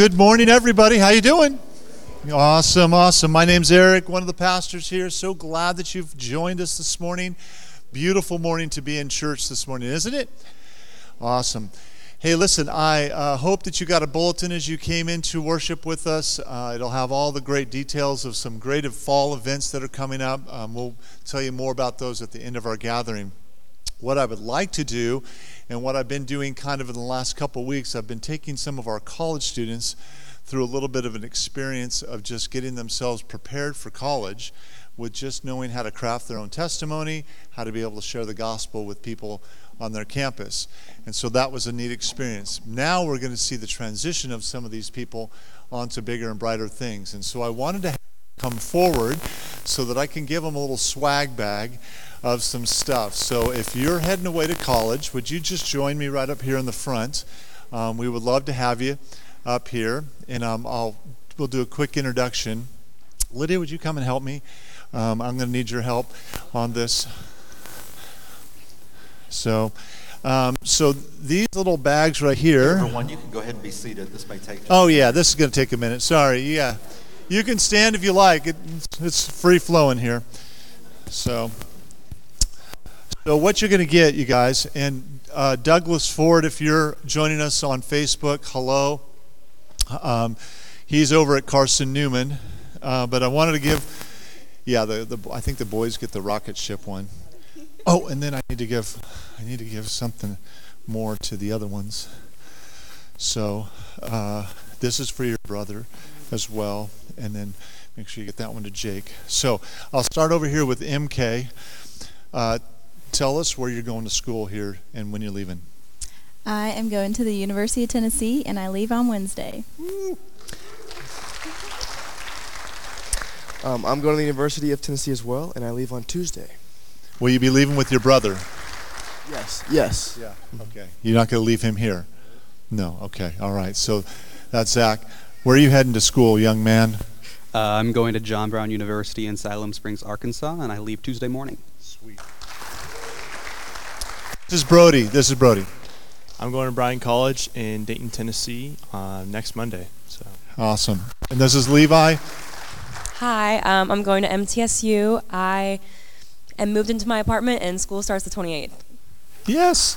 Good morning, everybody. How you doing? Awesome, awesome. My name's Eric, one of the pastors here. So glad that you've joined us this morning. Beautiful morning to be in church this morning, isn't it? Awesome. Hey, listen, I uh, hope that you got a bulletin as you came in to worship with us. Uh, it'll have all the great details of some great fall events that are coming up. Um, we'll tell you more about those at the end of our gathering. What I would like to do, and what I've been doing kind of in the last couple weeks, I've been taking some of our college students through a little bit of an experience of just getting themselves prepared for college with just knowing how to craft their own testimony, how to be able to share the gospel with people on their campus. And so that was a neat experience. Now we're going to see the transition of some of these people onto bigger and brighter things. And so I wanted to come forward so that I can give them a little swag bag of some stuff. So if you're heading away to college, would you just join me right up here in the front? Um, we would love to have you up here, and um, I'll we'll do a quick introduction. Lydia, would you come and help me? Um, I'm going to need your help on this. So, um, so these little bags right here. Everyone, you can go ahead and be seated. This may take. Oh yeah, this is going to take a minute. Sorry. Yeah, you can stand if you like. It, it's free flowing here. So, so what you're going to get, you guys, and uh, Douglas Ford, if you're joining us on Facebook, hello. Um, he's over at Carson Newman, uh, but I wanted to give, yeah, the, the I think the boys get the rocket ship one. Oh, and then I need to give, I need to give something more to the other ones. So uh, this is for your brother as well, and then make sure you get that one to Jake. So I'll start over here with MK. Uh, tell us where you're going to school here and when you're leaving. I am going to the University of Tennessee and I leave on Wednesday. Um, I'm going to the University of Tennessee as well, and I leave on Tuesday. Will you be leaving with your brother? Yes. Yes. Yeah. Okay. You're not going to leave him here? No. Okay. All right. So that's Zach. Where are you heading to school, young man? Uh, I'm going to John Brown University in Siloam Springs, Arkansas, and I leave Tuesday morning. Sweet. This is Brody. This is Brody. I'm going to Bryan College in Dayton, Tennessee uh, next Monday. So Awesome. And this is Levi. Hi, um, I'm going to MTSU. I am moved into my apartment, and school starts the 28th. Yes.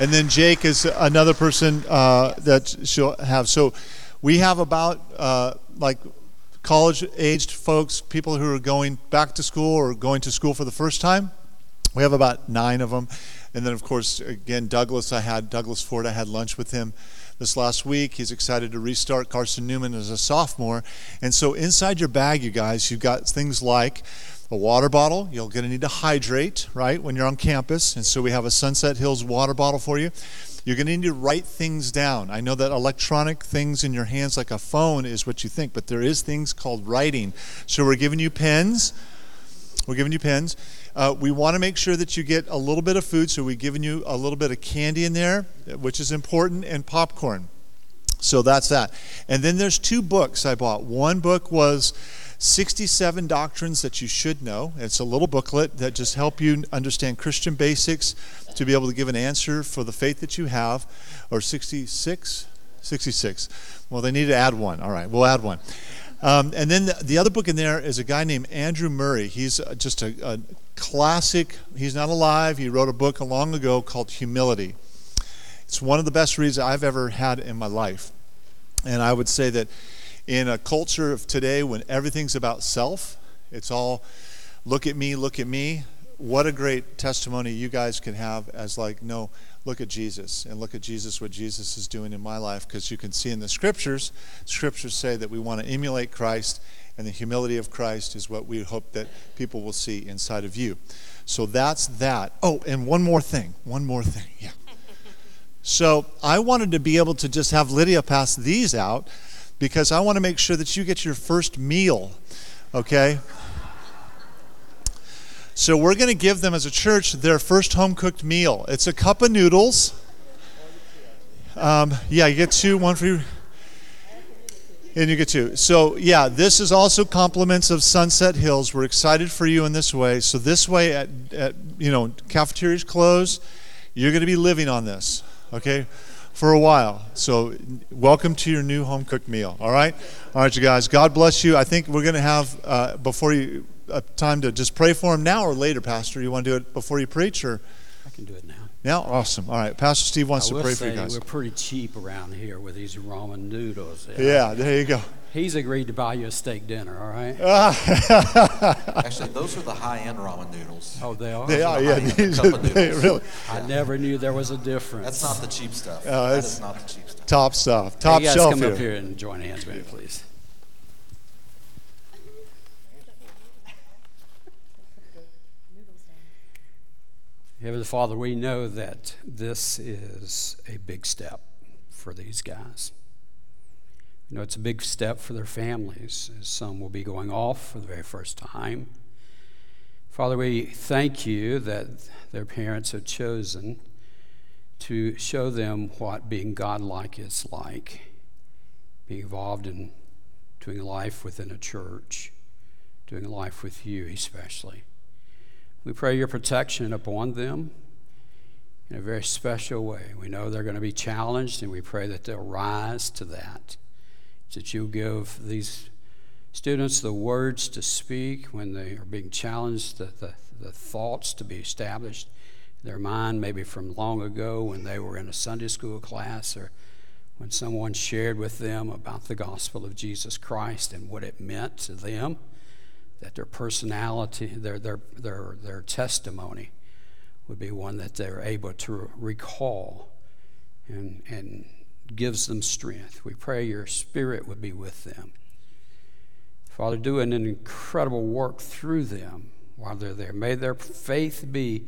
And then Jake is another person uh, that she'll have. So we have about uh, like college aged folks, people who are going back to school or going to school for the first time. We have about nine of them. And then, of course, again, Douglas, I had Douglas Ford, I had lunch with him this last week. He's excited to restart Carson Newman as a sophomore. And so, inside your bag, you guys, you've got things like a water bottle. You're going to need to hydrate, right, when you're on campus. And so, we have a Sunset Hills water bottle for you. You're going to need to write things down. I know that electronic things in your hands, like a phone, is what you think, but there is things called writing. So, we're giving you pens. We're giving you pens. Uh, we want to make sure that you get a little bit of food, so we've given you a little bit of candy in there, which is important, and popcorn. So that's that. And then there's two books I bought. One book was 67 Doctrines That You Should Know. It's a little booklet that just help you understand Christian basics to be able to give an answer for the faith that you have. Or 66? 66. Well, they need to add one. All right, we'll add one. Um, and then the, the, other book in there is a guy named Andrew Murray. He's just a, a classic. He's not alive. He wrote a book long ago called Humility. It's one of the best reads I've ever had in my life. And I would say that in a culture of today when everything's about self, it's all look at me, look at me. What a great testimony you guys can have as like, no, look at Jesus and look at Jesus, what Jesus is doing in my life, because you can see in the scriptures, scriptures say that we want to emulate Christ, and the humility of Christ is what we hope that people will see inside of you. So that's that. Oh, and one more thing. One more thing. Yeah. So I wanted to be able to just have Lydia pass these out because I want to make sure that you get your first meal. Okay? So we're going to give them as a church their first home cooked meal. It's a cup of noodles. Um, yeah, you get two, one for you. And you get two. So, yeah, this is also compliments of Sunset Hills. We're excited for you in this way. So, this way, at, at you know, cafeterias closed, you're going to be living on this, okay, for a while. So, welcome to your new home cooked meal, all right? All right, you guys. God bless you. I think we're going to have, uh, before you a time to just pray for him now or later, Pastor? You want to do it before you preach, or I can do it now. Now, awesome. All right, Pastor Steve wants I to pray for you guys. We're pretty cheap around here with these ramen noodles. Yeah, there you go. He's agreed to buy you a steak dinner. All right. Actually, those are the high-end ramen noodles. Oh, they are. They are. Yeah, these are, they really. I never knew there was a difference. That's not the cheap stuff. Uh, that is not the cheap stuff. Top stuff. Top hey, you guys shelf come here. up here and join hands with me, please. Heavenly Father, we know that this is a big step for these guys. You know, it's a big step for their families, as some will be going off for the very first time. Father, we thank you that their parents have chosen to show them what being godlike is like, being involved in doing life within a church, doing life with you especially. We pray your protection upon them in a very special way. We know they're going to be challenged, and we pray that they'll rise to that. That you'll give these students the words to speak when they are being challenged, the, the, the thoughts to be established in their mind, maybe from long ago when they were in a Sunday school class or when someone shared with them about the gospel of Jesus Christ and what it meant to them that their personality, their, their, their, their testimony would be one that they're able to recall and, and gives them strength. We pray your spirit would be with them. Father, do an incredible work through them while they're there. May their faith be,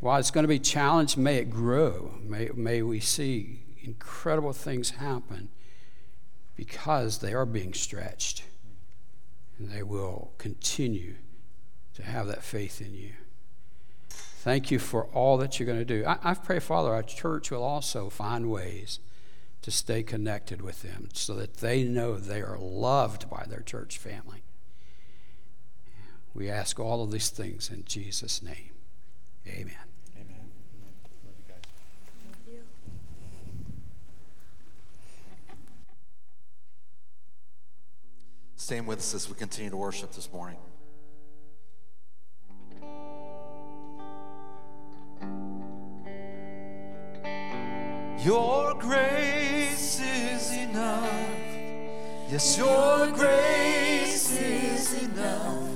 while it's going to be challenged, may it grow. May, may we see incredible things happen because they are being stretched and they will continue to have that faith in you. Thank you for all that you're going to do. I, I pray, Father, our church will also find ways to stay connected with them so that they know they are loved by their church family. We ask all of these things in Jesus' name. Amen. Stand with us as we continue to worship this morning. Your grace is enough. Yes, your grace is enough.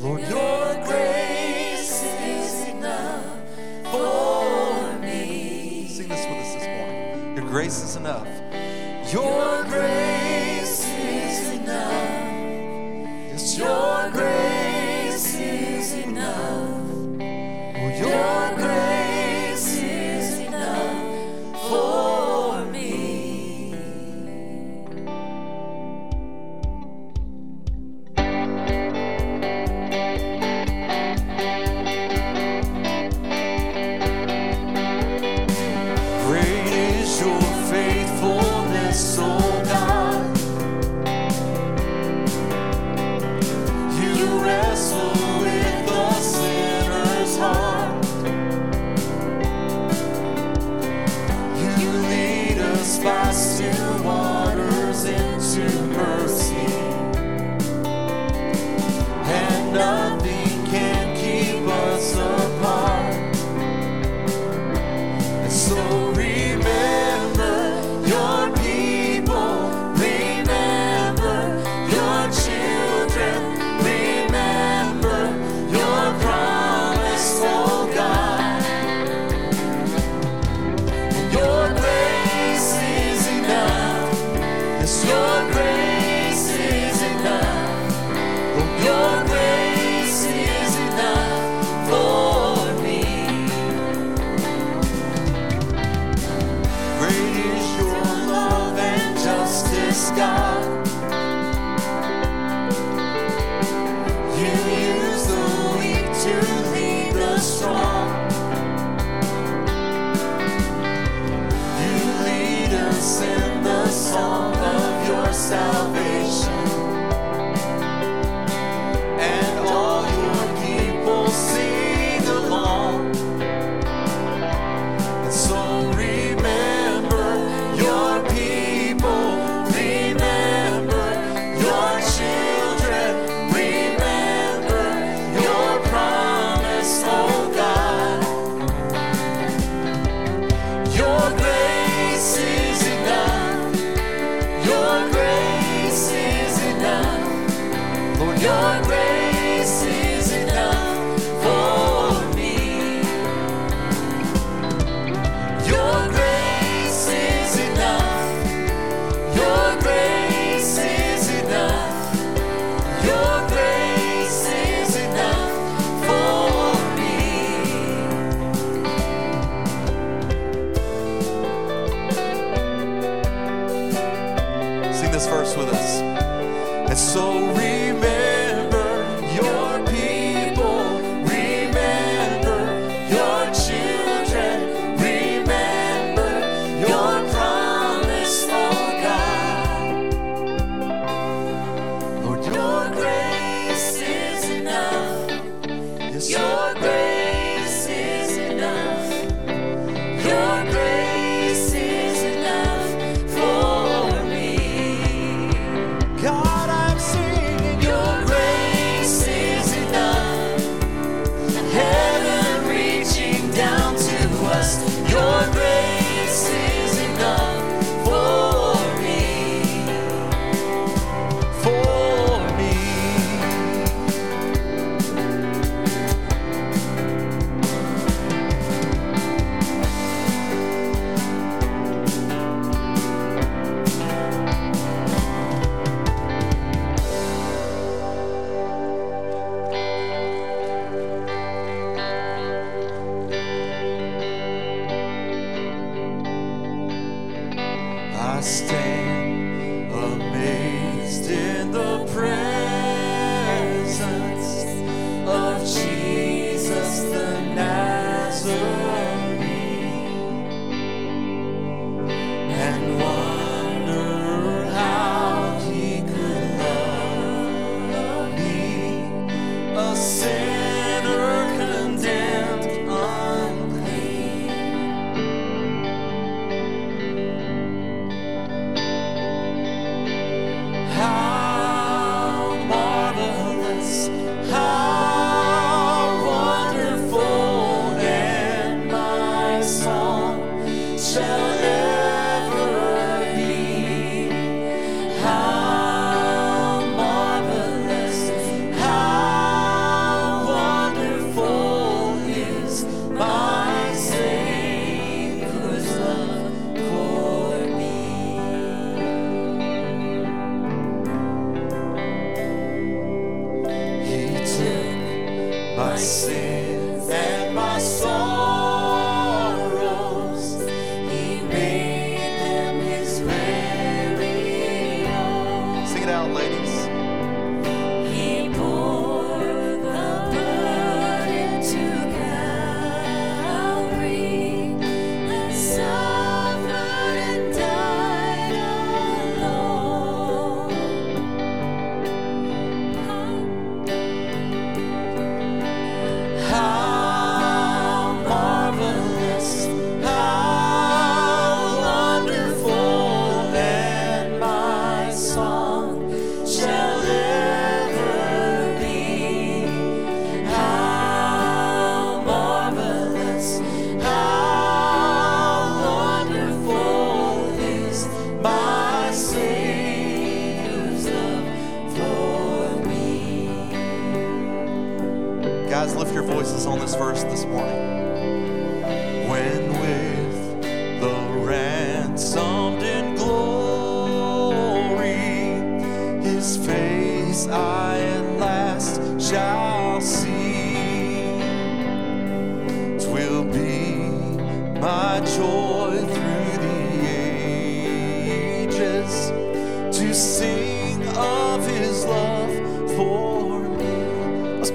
Lord, your grace is enough for me. Sing this with us this morning. Your grace is enough. enough. Your grace your grace is enough. Your grace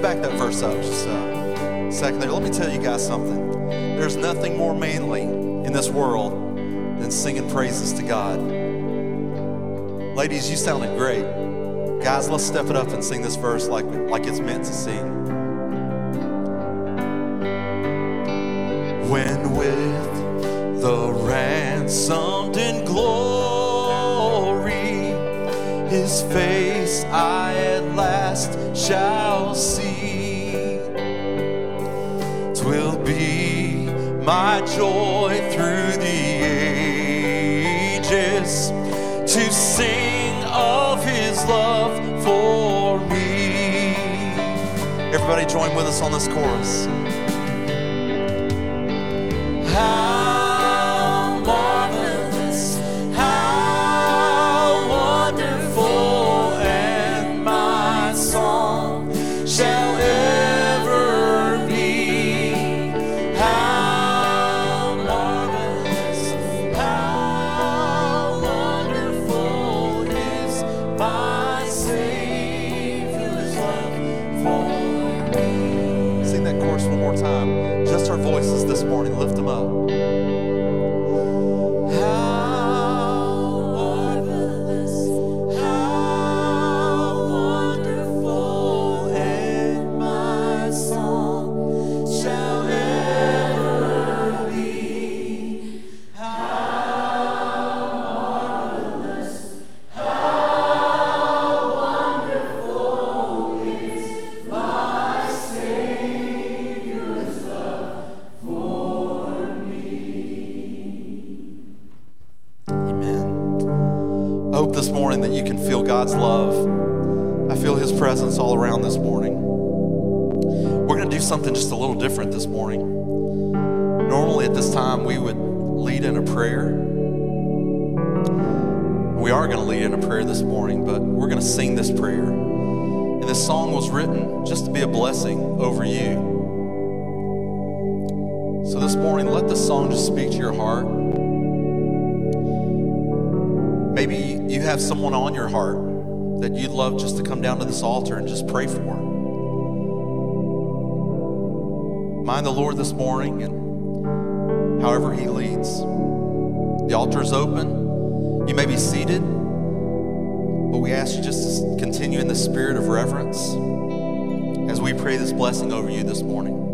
back that verse up just a second there. Let me tell you guys something. There's nothing more manly in this world than singing praises to God. Ladies, you sounded great. Guys, let's step it up and sing this verse like, like it's meant to sing. when with the ransomed in glory his face I at last shall my joy through the ages to sing of his love for me. Everybody join with us on this chorus. This morning. Normally, at this time, we would lead in a prayer. We are going to lead in a prayer this morning, but we're going to sing this prayer. And this song was written just to be a blessing over you. So this morning, let this song just speak to your heart. Maybe you have someone on your heart that you'd love just to come down to this altar and just pray for. Mind the Lord this morning and however He leads. The altar is open. You may be seated, but we ask you just to continue in the spirit of reverence as we pray this blessing over you this morning.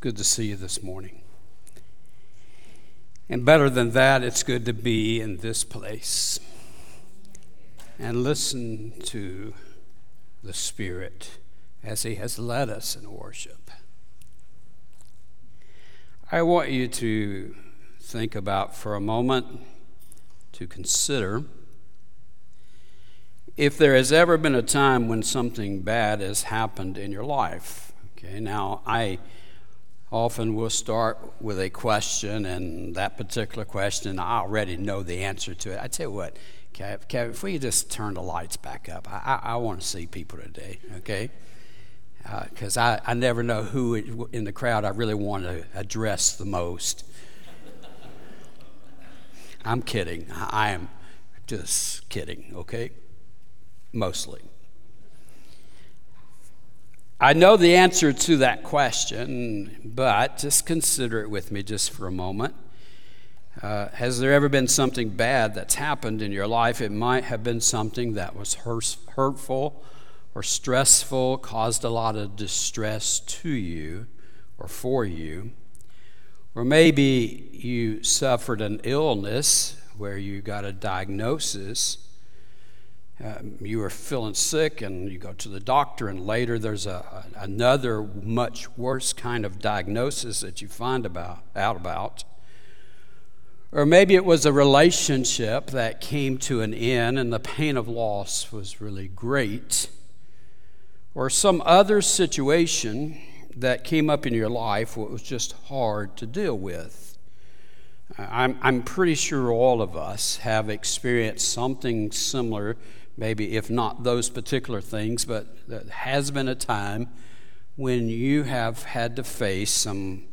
Good to see you this morning. And better than that, it's good to be in this place and listen to the Spirit as He has led us in worship. I want you to think about for a moment, to consider if there has ever been a time when something bad has happened in your life. Okay, now I often we'll start with a question, and that particular question, I already know the answer to it. I tell you what, Kev, if we just turn the lights back up, I, I, I want to see people today, okay? Uh, because I, I never know who in the crowd I really want to address the most. I'm kidding. I am just kidding, okay? Mostly. I know the answer to that question, but just consider it with me just for a moment. Uh, has there ever been something bad that's happened in your life? It might have been something that was hurtful or stressful, caused a lot of distress to you or for you. Or maybe you suffered an illness where you got a diagnosis. Um, you were feeling sick and you go to the doctor, and later there's a, a, another much worse kind of diagnosis that you find about, out about. Or maybe it was a relationship that came to an end and the pain of loss was really great. Or some other situation that came up in your life what was just hard to deal with. I'm, I'm pretty sure all of us have experienced something similar, maybe if not those particular things, but there has been a time when you have had to face some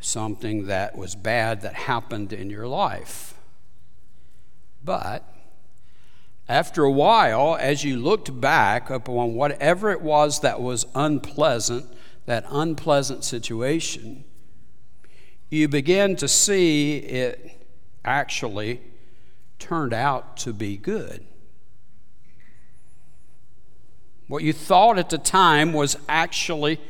something that was bad that happened in your life. But after a while, as you looked back upon whatever it was that was unpleasant, that unpleasant situation, you began to see it actually turned out to be good. What you thought at the time was actually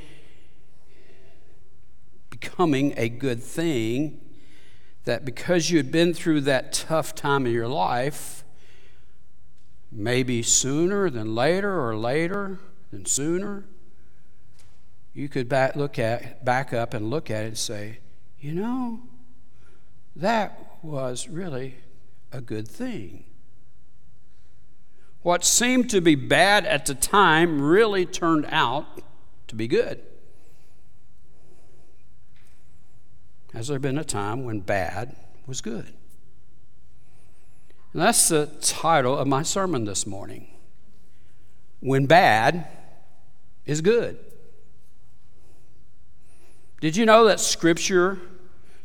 becoming a good thing. That because you had been through that tough time in your life, maybe sooner than later or later than sooner, you could back, look at, back up and look at it and say, you know, that was really a good thing. What seemed to be bad at the time really turned out to be good. Has there been a time when bad was good? And that's the title of my sermon this morning. When bad is good. Did you know that Scripture,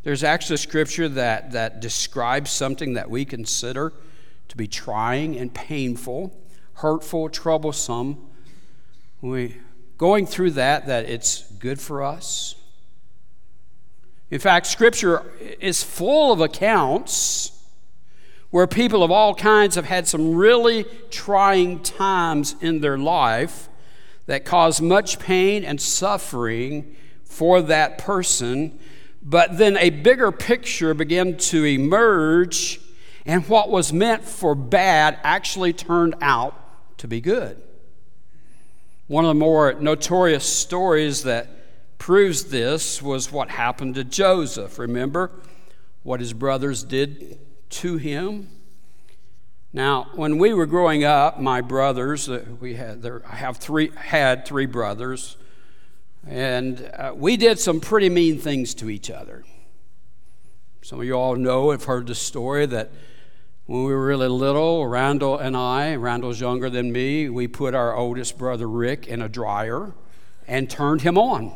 there's actually Scripture that, that describes something that we consider to be trying and painful, hurtful, troublesome? We going through that, that it's good for us. In fact, Scripture is full of accounts where people of all kinds have had some really trying times in their life that cause much pain and suffering for that person. But then a bigger picture began to emerge, and what was meant for bad actually turned out to be good. One of the more notorious stories that proves this was what happened to Joseph. Remember what his brothers did to him? Now, when we were growing up, my brothers, uh, we had there, I have three had three brothers, and uh, we did some pretty mean things to each other. Some of you all know, have heard the story that when we were really little, Randall and I, Randall's younger than me, we put our oldest brother Rick in a dryer and turned him on.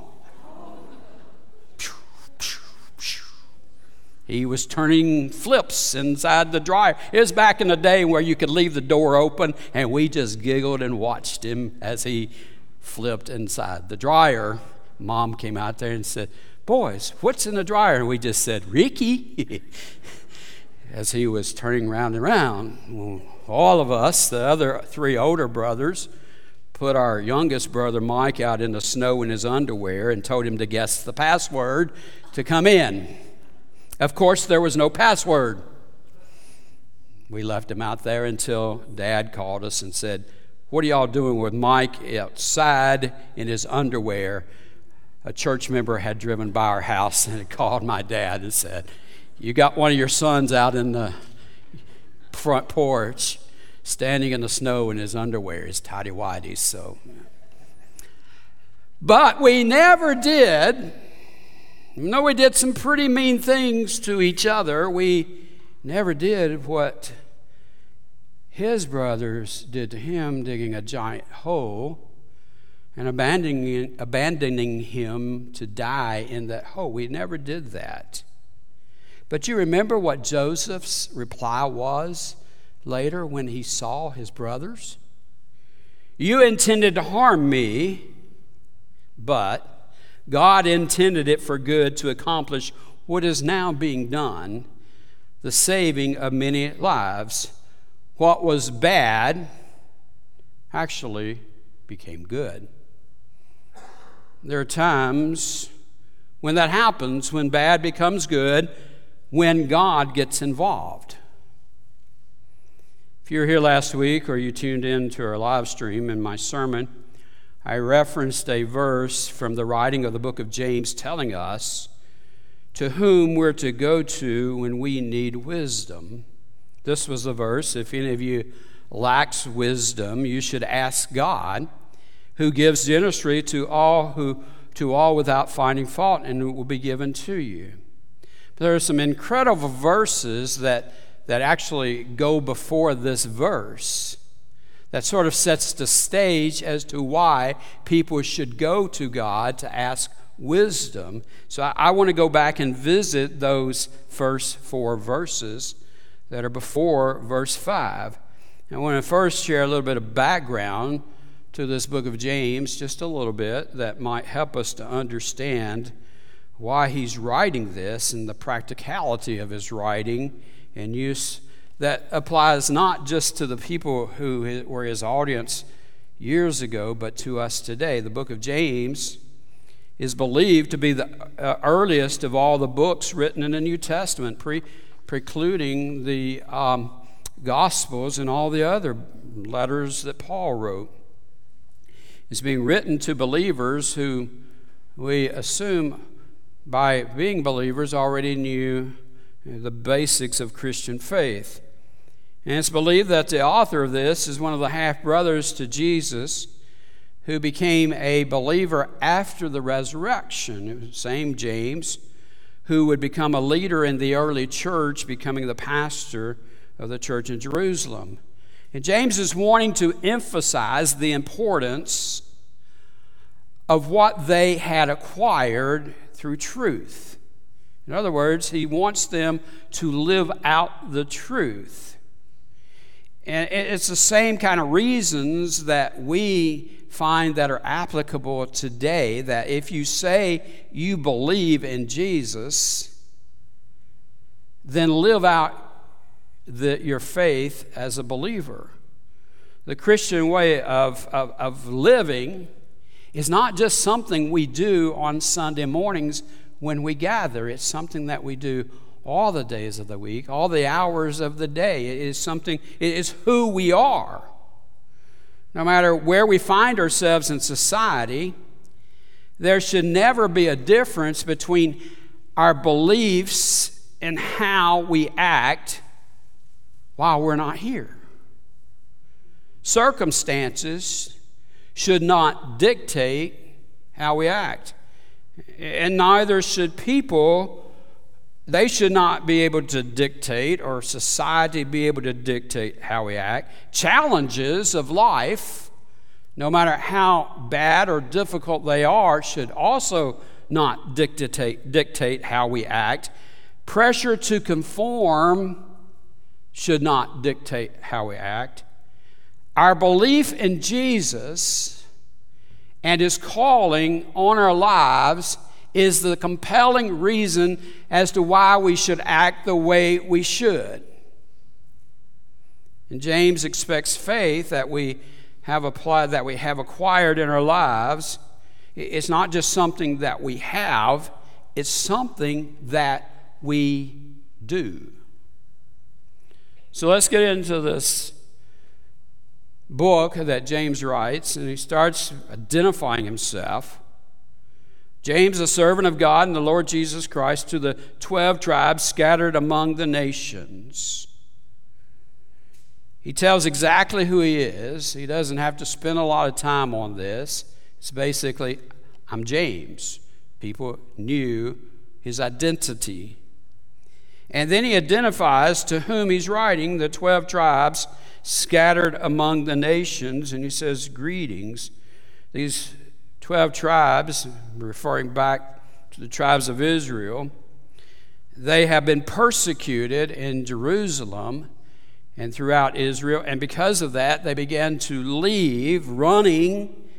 He was turning flips inside the dryer. It was back in the day where you could leave the door open, and we just giggled and watched him as he flipped inside the dryer. Mom came out there and said, Boys, what's in the dryer? And we just said, Ricky. as he was turning round and round, all of us, the other three older brothers, put our youngest brother Mike out in the snow in his underwear and told him to guess the password to come in. Of course, there was no password. We left him out there until Dad called us and said, What are y'all doing with Mike outside in his underwear? A church member had driven by our house and had called my dad and said, You got one of your sons out in the front porch standing in the snow in his underwear, his tidy whities. So, but we never did though we did some pretty mean things to each other, we never did what his brothers did to him, digging a giant hole and abandoning, abandoning him to die in that hole. We never did that. But you remember what Joseph's reply was later when he saw his brothers? You intended to harm me, but God intended it for good to accomplish what is now being done, the saving of many lives. What was bad actually became good. There are times when that happens, when bad becomes good, when God gets involved. If you were here last week or you tuned in to our live stream in my sermon, I referenced a verse from the writing of the book of James telling us to whom we're to go to when we need wisdom. This was the verse if any of you lacks wisdom, you should ask God, who gives generously to all who to all without finding fault, and it will be given to you. There are some incredible verses that, that actually go before this verse that sort of sets the stage as to why people should go to God to ask wisdom. So I, I want to go back and visit those first four verses that are before verse 5. I want to first share a little bit of background to this book of James, just a little bit, that might help us to understand why he's writing this and the practicality of his writing and use that applies not just to the people who were his audience years ago, but to us today. The book of James is believed to be the uh, earliest of all the books written in the New Testament, pre- precluding the um, Gospels and all the other letters that Paul wrote. It's being written to believers who we assume, by being believers, already knew the basics of Christian faith. And it's believed that the author of this is one of the half brothers to Jesus who became a believer after the resurrection. Same James, who would become a leader in the early church, becoming the pastor of the church in Jerusalem. And James is wanting to emphasize the importance of what they had acquired through truth. In other words, he wants them to live out the truth. And it's the same kind of reasons that we find that are applicable today that if you say you believe in Jesus, then live out the, your faith as a believer. The Christian way of, of, of living is not just something we do on Sunday mornings when we gather, it's something that we do all the days of the week, all the hours of the day. It is something, it is who we are. No matter where we find ourselves in society, there should never be a difference between our beliefs and how we act while we're not here. Circumstances should not dictate how we act, and neither should people they should not be able to dictate, or society be able to dictate how we act. Challenges of life, no matter how bad or difficult they are, should also not dictate, dictate how we act. Pressure to conform should not dictate how we act. Our belief in Jesus and his calling on our lives is the compelling reason as to why we should act the way we should. And James expects faith that we have applied that we have acquired in our lives. It's not just something that we have, it's something that we do. So let's get into this book that James writes, and he starts identifying himself. James, a servant of God and the Lord Jesus Christ, to the 12 tribes scattered among the nations. He tells exactly who he is. He doesn't have to spend a lot of time on this. It's basically, I'm James. People knew his identity. And then he identifies to whom he's writing the 12 tribes scattered among the nations, and he says, Greetings. These 12 tribes, referring back to the tribes of Israel, they have been persecuted in Jerusalem and throughout Israel. And because of that, they began to leave, running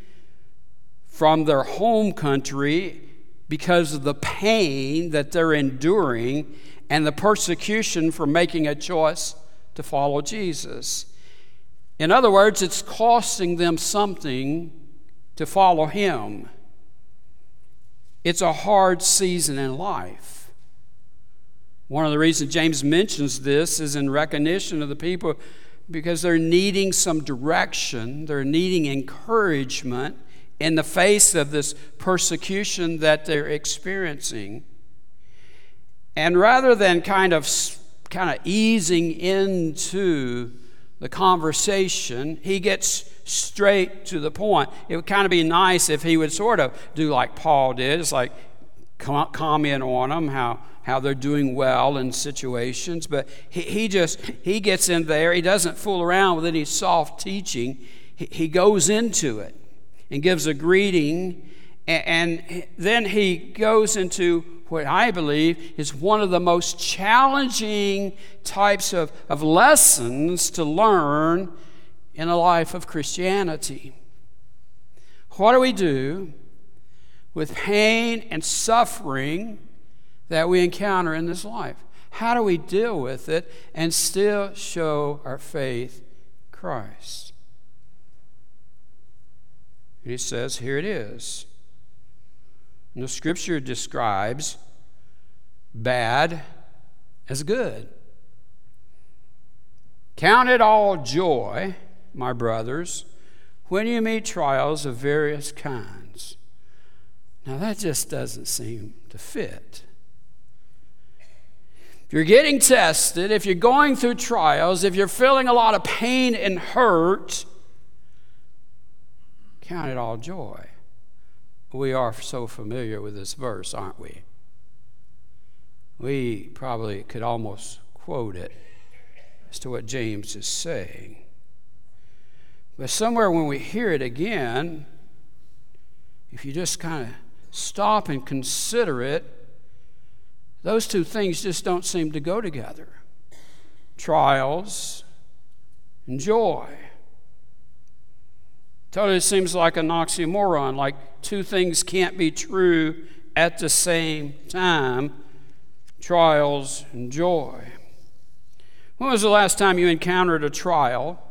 from their home country because of the pain that they're enduring and the persecution for making a choice to follow Jesus. In other words, it's costing them something to follow Him. It's a hard season in life. One of the reasons James mentions this is in recognition of the people because they're needing some direction, they're needing encouragement in the face of this persecution that they're experiencing. And rather than kind of kind of easing into the conversation, he gets straight to the point. It would kind of be nice if he would sort of do like Paul did. It's like comment on them, how, how they're doing well in situations. But he, he just, he gets in there. He doesn't fool around with any soft teaching. He, he goes into it and gives a greeting. And, then he goes into what I believe is one of the most challenging types of, of lessons to learn in a life of Christianity. What do we do with pain and suffering that we encounter in this life? How do we deal with it and still show our faith Christ? And He says, here it is. And the scripture describes bad as good. Count it all joy, my brothers, when you meet trials of various kinds. Now, that just doesn't seem to fit. If you're getting tested, if you're going through trials, if you're feeling a lot of pain and hurt, count it all joy. We are so familiar with this verse, aren't we? We probably could almost quote it as to what James is saying. But somewhere when we hear it again, if you just kind of stop and consider it, those two things just don't seem to go together trials and joy. Totally seems like an oxymoron, like two things can't be true at the same time trials and joy. When was the last time you encountered a trial?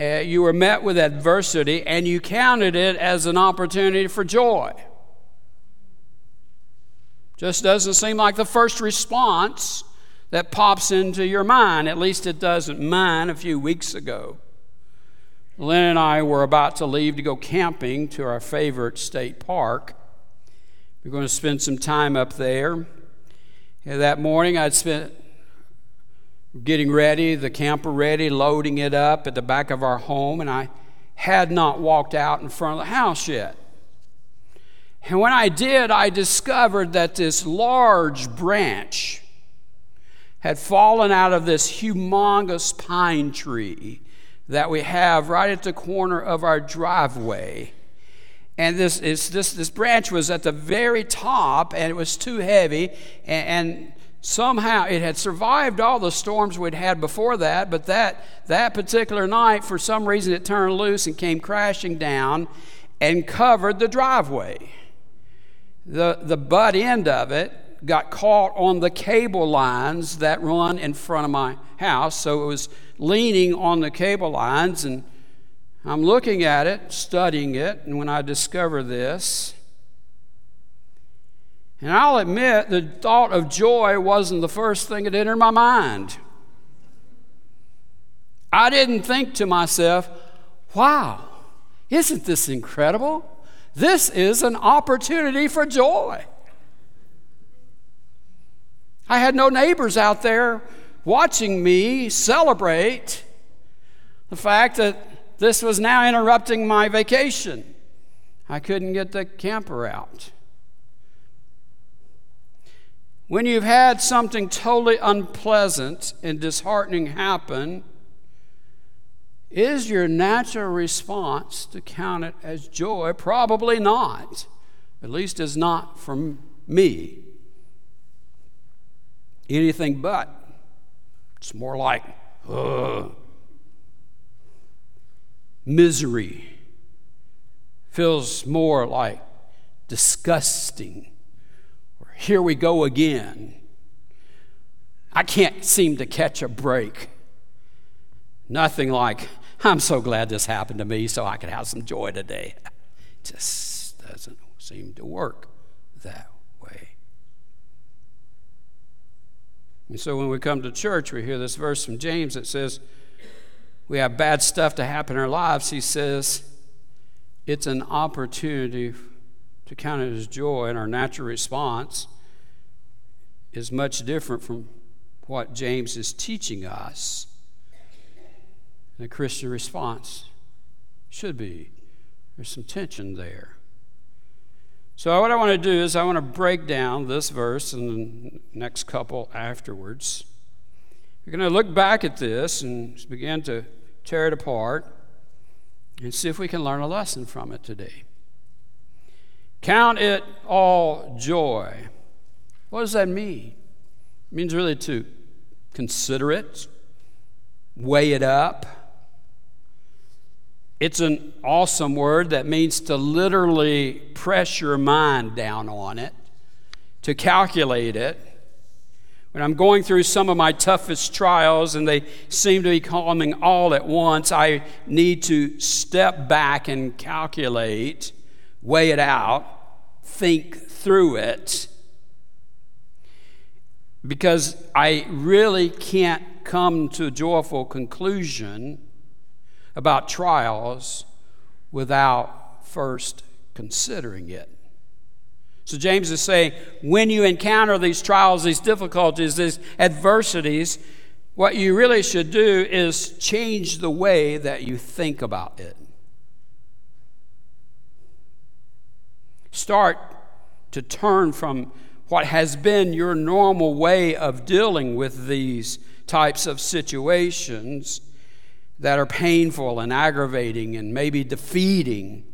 Uh, you were met with adversity and you counted it as an opportunity for joy. Just doesn't seem like the first response that pops into your mind. At least it doesn't mine a few weeks ago. Lynn and I were about to leave to go camping to our favorite state park. We're going to spend some time up there. And that morning, I'd spent getting ready, the camper ready, loading it up at the back of our home, and I had not walked out in front of the house yet. And when I did, I discovered that this large branch had fallen out of this humongous pine tree that we have right at the corner of our driveway. And this, is, this, this branch was at the very top, and it was too heavy, and, and somehow it had survived all the storms we'd had before that, but that, that particular night, for some reason, it turned loose and came crashing down and covered the driveway. The, the butt end of it got caught on the cable lines that run in front of my house. So it was leaning on the cable lines, and I'm looking at it, studying it, and when I discover this, and I'll admit the thought of joy wasn't the first thing that entered my mind. I didn't think to myself, wow, isn't this incredible? This is an opportunity for joy. I had no neighbors out there watching me celebrate the fact that this was now interrupting my vacation. I couldn't get the camper out. When you've had something totally unpleasant and disheartening happen, is your natural response to count it as joy? Probably not. At least it's not from me. Anything but. It's more like, ugh. Misery feels more like disgusting. Or here we go again. I can't seem to catch a break. Nothing like, I'm so glad this happened to me so I could have some joy today. Just doesn't seem to work that way. And so when we come to church, we hear this verse from James that says, We have bad stuff to happen in our lives. He says, It's an opportunity to count it as joy, and our natural response is much different from what James is teaching us. And The Christian response should be. There's some tension there. So, what I want to do is, I want to break down this verse and the next couple afterwards. We're going to look back at this and begin to tear it apart and see if we can learn a lesson from it today. Count it all joy. What does that mean? It means really to consider it, weigh it up. It's an awesome word that means to literally press your mind down on it, to calculate it. When I'm going through some of my toughest trials and they seem to be coming all at once, I need to step back and calculate, weigh it out, think through it because I really can't come to a joyful conclusion about trials without first considering it. So, James is saying when you encounter these trials, these difficulties, these adversities, what you really should do is change the way that you think about it. Start to turn from what has been your normal way of dealing with these types of situations that are painful and aggravating and maybe defeating.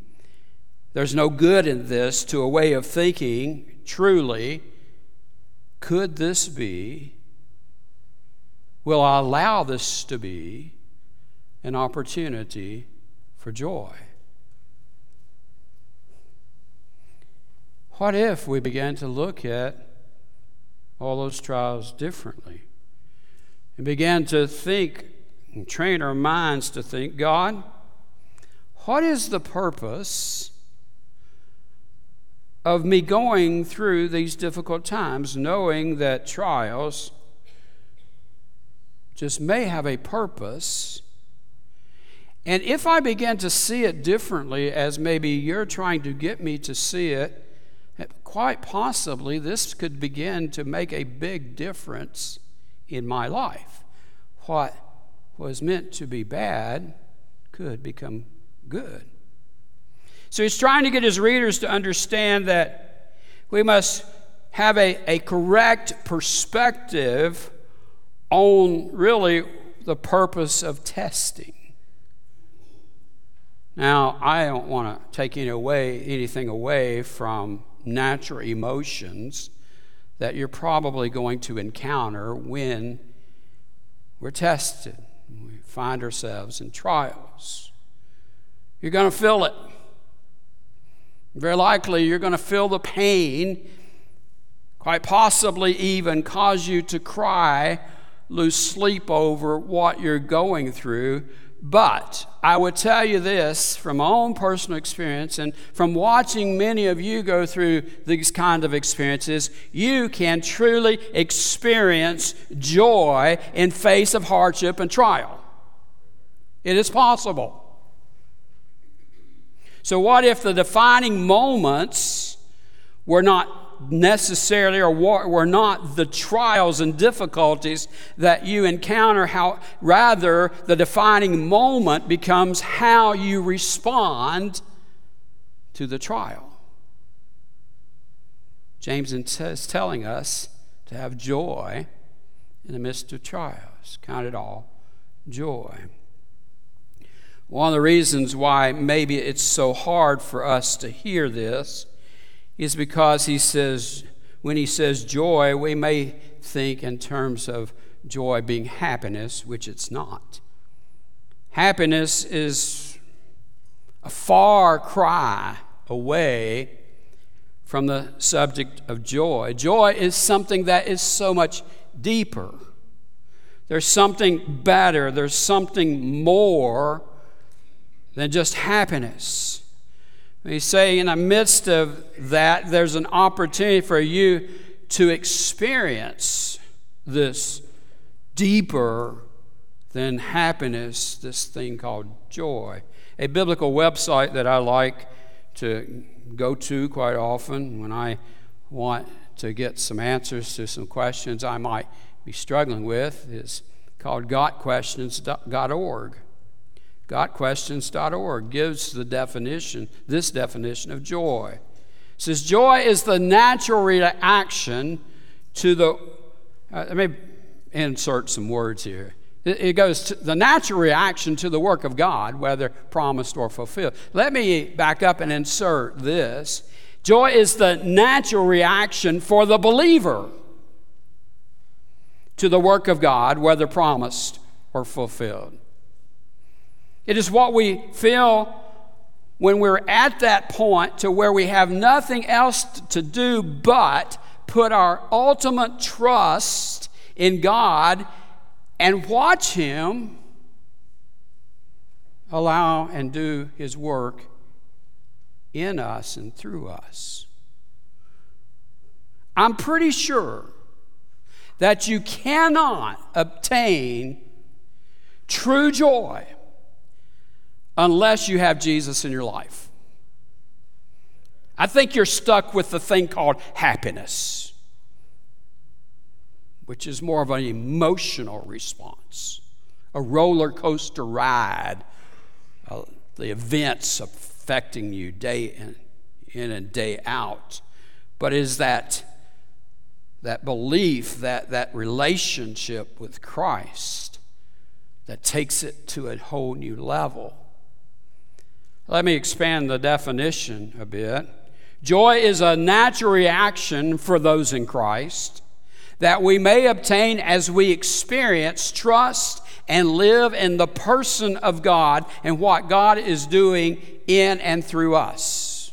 There's no good in this to a way of thinking, truly, could this be? Will I allow this to be an opportunity for joy? What if we began to look at all those trials differently and began to think and train our minds to think God, what is the purpose of me going through these difficult times, knowing that trials just may have a purpose? And if I begin to see it differently, as maybe you're trying to get me to see it, quite possibly this could begin to make a big difference in my life. What was meant to be bad could become good. So he's trying to get his readers to understand that we must have a, a correct perspective on really the purpose of testing. Now, I don't want to take any away, anything away from natural emotions that you're probably going to encounter when we're tested, find ourselves in trials. You're going to feel it. Very likely, you're going to feel the pain, quite possibly, even cause you to cry, lose sleep over what you're going through but I would tell you this from my own personal experience and from watching many of you go through these kind of experiences, you can truly experience joy in face of hardship and trial. It is possible. So, what if the defining moments were not necessarily or were not the trials and difficulties that you encounter? How rather the defining moment becomes how you respond to the trial. James is telling us to have joy in the midst of trials. Count it all joy one of the reasons why maybe it's so hard for us to hear this is because he says, when he says joy, we may think in terms of joy being happiness, which it's not. Happiness is a far cry away from the subject of joy. Joy is something that is so much deeper. There's something better, there's something more than just happiness. He's saying, in the midst of that, there's an opportunity for you to experience this deeper than happiness, this thing called joy. A biblical website that I like to go to quite often when I want to get some answers to some questions I might be struggling with is called gotquestions.org. Gotquestions.org gives the definition, this definition of joy. It says, Joy is the natural reaction to the, uh, let me insert some words here. It, it goes to the natural reaction to the work of God, whether promised or fulfilled. Let me back up and insert this. Joy is the natural reaction for the believer to the work of God, whether promised or fulfilled. It is what we feel when we're at that point to where we have nothing else to do but put our ultimate trust in God and watch Him allow and do His work in us and through us. I'm pretty sure that you cannot obtain true joy unless you have Jesus in your life. I think you're stuck with the thing called happiness, which is more of an emotional response, a roller coaster ride, uh, the events affecting you day in, in and day out. But is that that belief, that, that relationship with Christ that takes it to a whole new level. Let me expand the definition a bit. Joy is a natural reaction for those in Christ that we may obtain as we experience trust and live in the person of God and what God is doing in and through us.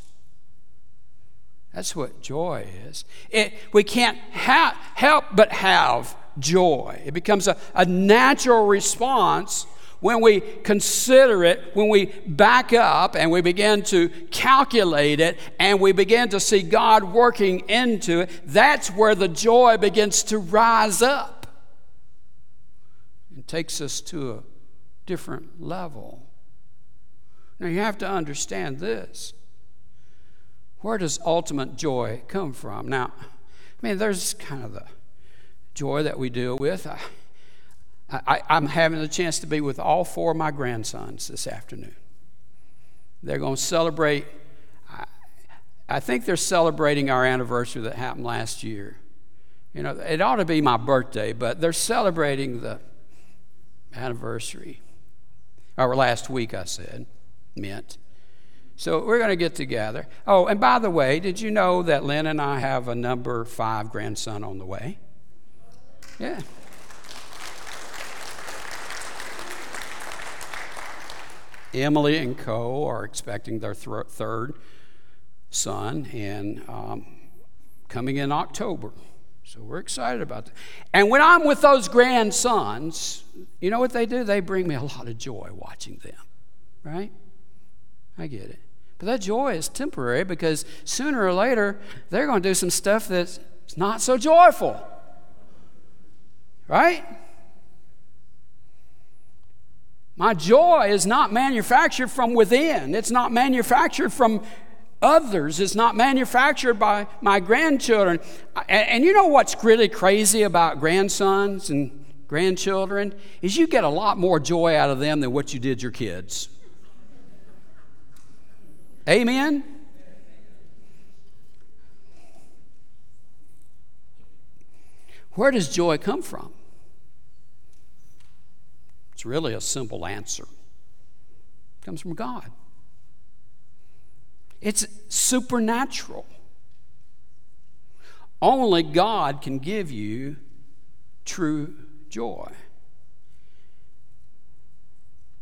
That's what joy is. It, we can't ha- help but have joy. It becomes a, a natural response when we consider it, when we back up and we begin to calculate it and we begin to see God working into it, that's where the joy begins to rise up and takes us to a different level. Now, you have to understand this where does ultimate joy come from? Now, I mean, there's kind of the joy that we deal with. I, I, I'm having the chance to be with all four of my grandsons this afternoon. They're going to celebrate, I, I think they're celebrating our anniversary that happened last year. You know, it ought to be my birthday, but they're celebrating the anniversary. Or last week, I said, meant. So we're going to get together. Oh, and by the way, did you know that Lynn and I have a number five grandson on the way? Yeah. Emily and Co. are expecting their th- third son and um, coming in October. So we're excited about that. And when I'm with those grandsons, you know what they do? They bring me a lot of joy watching them, right? I get it. But that joy is temporary because sooner or later they're going to do some stuff that's not so joyful. Right? My joy is not manufactured from within. It's not manufactured from others. It's not manufactured by my grandchildren. And, and, you know what's really crazy about grandsons and grandchildren? Is you get a lot more joy out of them than what you did your kids. Amen? Where does joy come from? It's really a simple answer. It comes from God. It's supernatural. Only God can give you true joy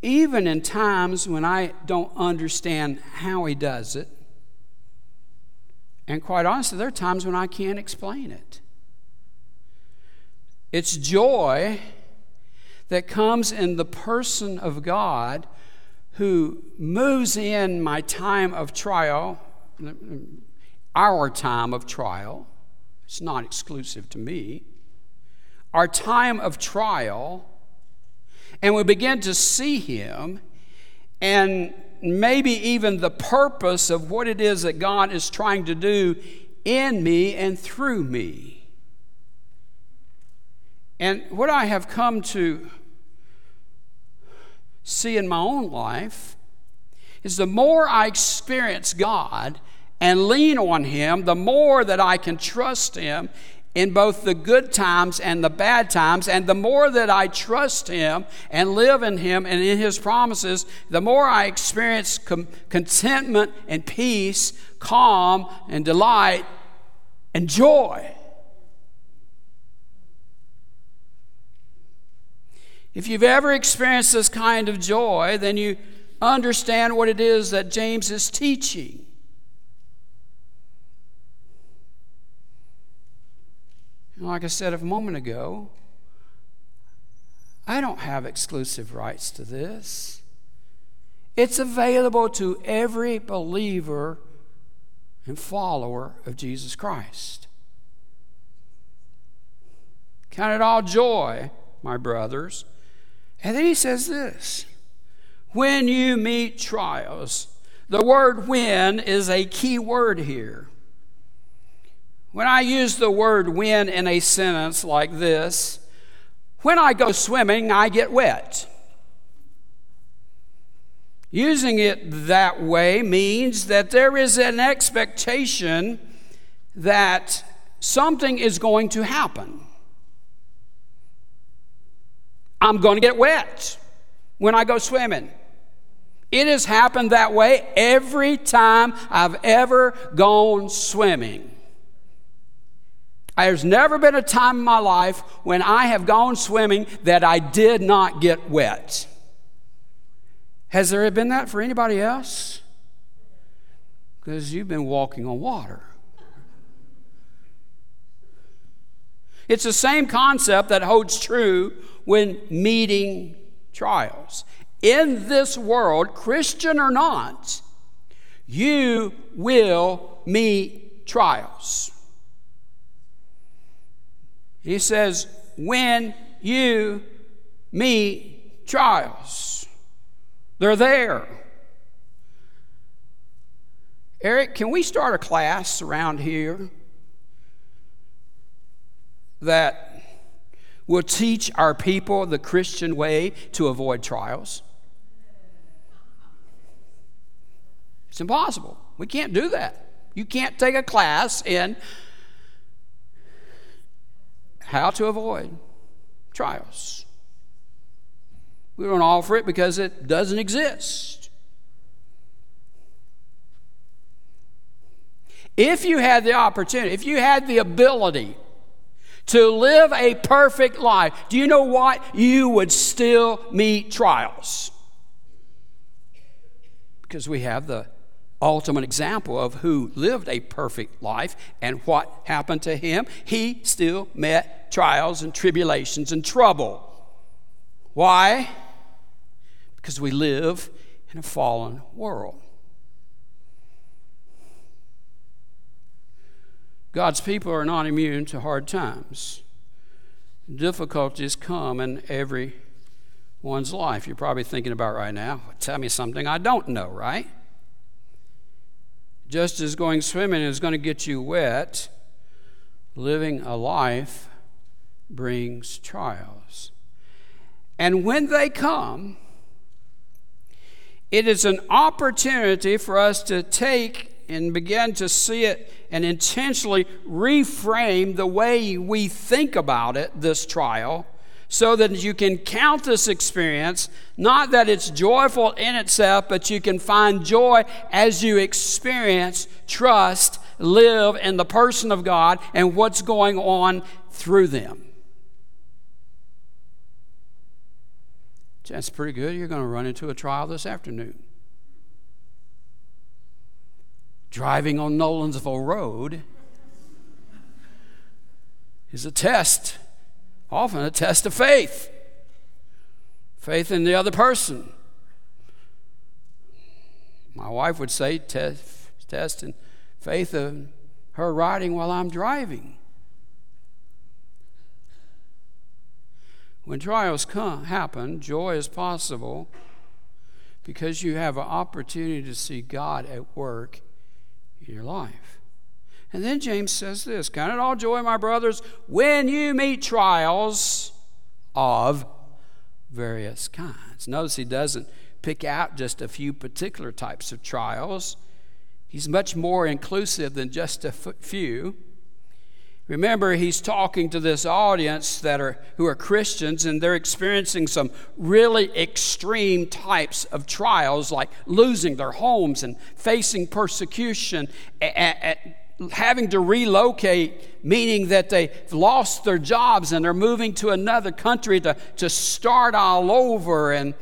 even in times when I don't understand how he does it. And quite honestly, there are times when I can't explain it. It's joy that comes in the person of God who moves in my time of trial, our time of trial. It's not exclusive to me. Our time of trial, and we begin to see Him and maybe even the purpose of what it is that God is trying to do in me and through me. And what I have come to see in my own life is the more I experience God and lean on Him, the more that I can trust Him in both the good times and the bad times. And the more that I trust Him and live in Him and in His promises, the more I experience com- contentment and peace, calm and delight and joy. If you've ever experienced this kind of joy, then you understand what it is that James is teaching. And like I said a moment ago, I don't have exclusive rights to this. It's available to every believer and follower of Jesus Christ. Count it all joy, my brothers. And then he says this when you meet trials, the word when is a key word here. When I use the word when in a sentence like this, when I go swimming, I get wet. Using it that way means that there is an expectation that something is going to happen. I'm going to get wet when I go swimming. It has happened that way every time I've ever gone swimming. There's never been a time in my life when I have gone swimming that I did not get wet. Has there been that for anybody else? Because you've been walking on water. It's the same concept that holds true when meeting trials. In this world, Christian or not, you will meet trials. He says, when you meet trials, they're there. Eric, can we start a class around here that will teach our people the Christian way to avoid trials? It's impossible. We can't do that. You can't take a class in how to avoid trials. We don't offer it because it doesn't exist. If you had the opportunity, if you had the ability to live a perfect life, do you know what? You would still meet trials. Because we have the ultimate example of who lived a perfect life and what happened to him. He still met trials and tribulations and trouble. Why? Because we live in a fallen world. God's people are not immune to hard times. Difficulties come in every one's life. You're probably thinking about right now, tell me something I don't know, right? Just as going swimming is going to get you wet, living a life brings trials. And when they come, it is an opportunity for us to take and begin to see it and intentionally reframe the way we think about it, this trial, so that you can count this experience, not that it's joyful in itself, but you can find joy as you experience, trust, live in the person of God and what's going on through them. That's pretty good. You're going to run into a trial this afternoon. Driving on Nolensville Road is a test often a test of faith. faith in the other person. My wife would say, test, test and faith of her riding while I'm driving. When trials come, happen, joy is possible because you have an opportunity to see God at work your life. And then James says this Count it all joy, my brothers, when you meet trials of various kinds. Notice he doesn't pick out just a few particular types of trials, he's much more inclusive than just a few. Remember, he's talking to this audience that are who are Christians, and they're experiencing some really extreme types of trials, like losing their homes and facing persecution, having to relocate, meaning that they've lost their jobs and they're moving to another country to, to start all over and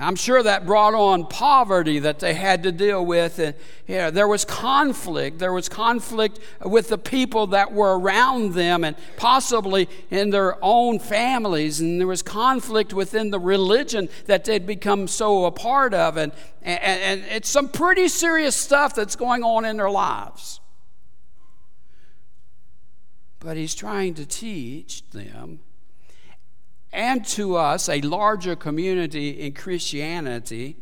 I'm sure that brought on poverty that they had to deal with. And know, there was conflict. There was conflict with the people that were around them and possibly in their own families. And there was conflict within the religion that they'd become so a part of. And, and, and it's some pretty serious stuff that's going on in their lives. But he's trying to teach them and to us, a larger community in Christianity.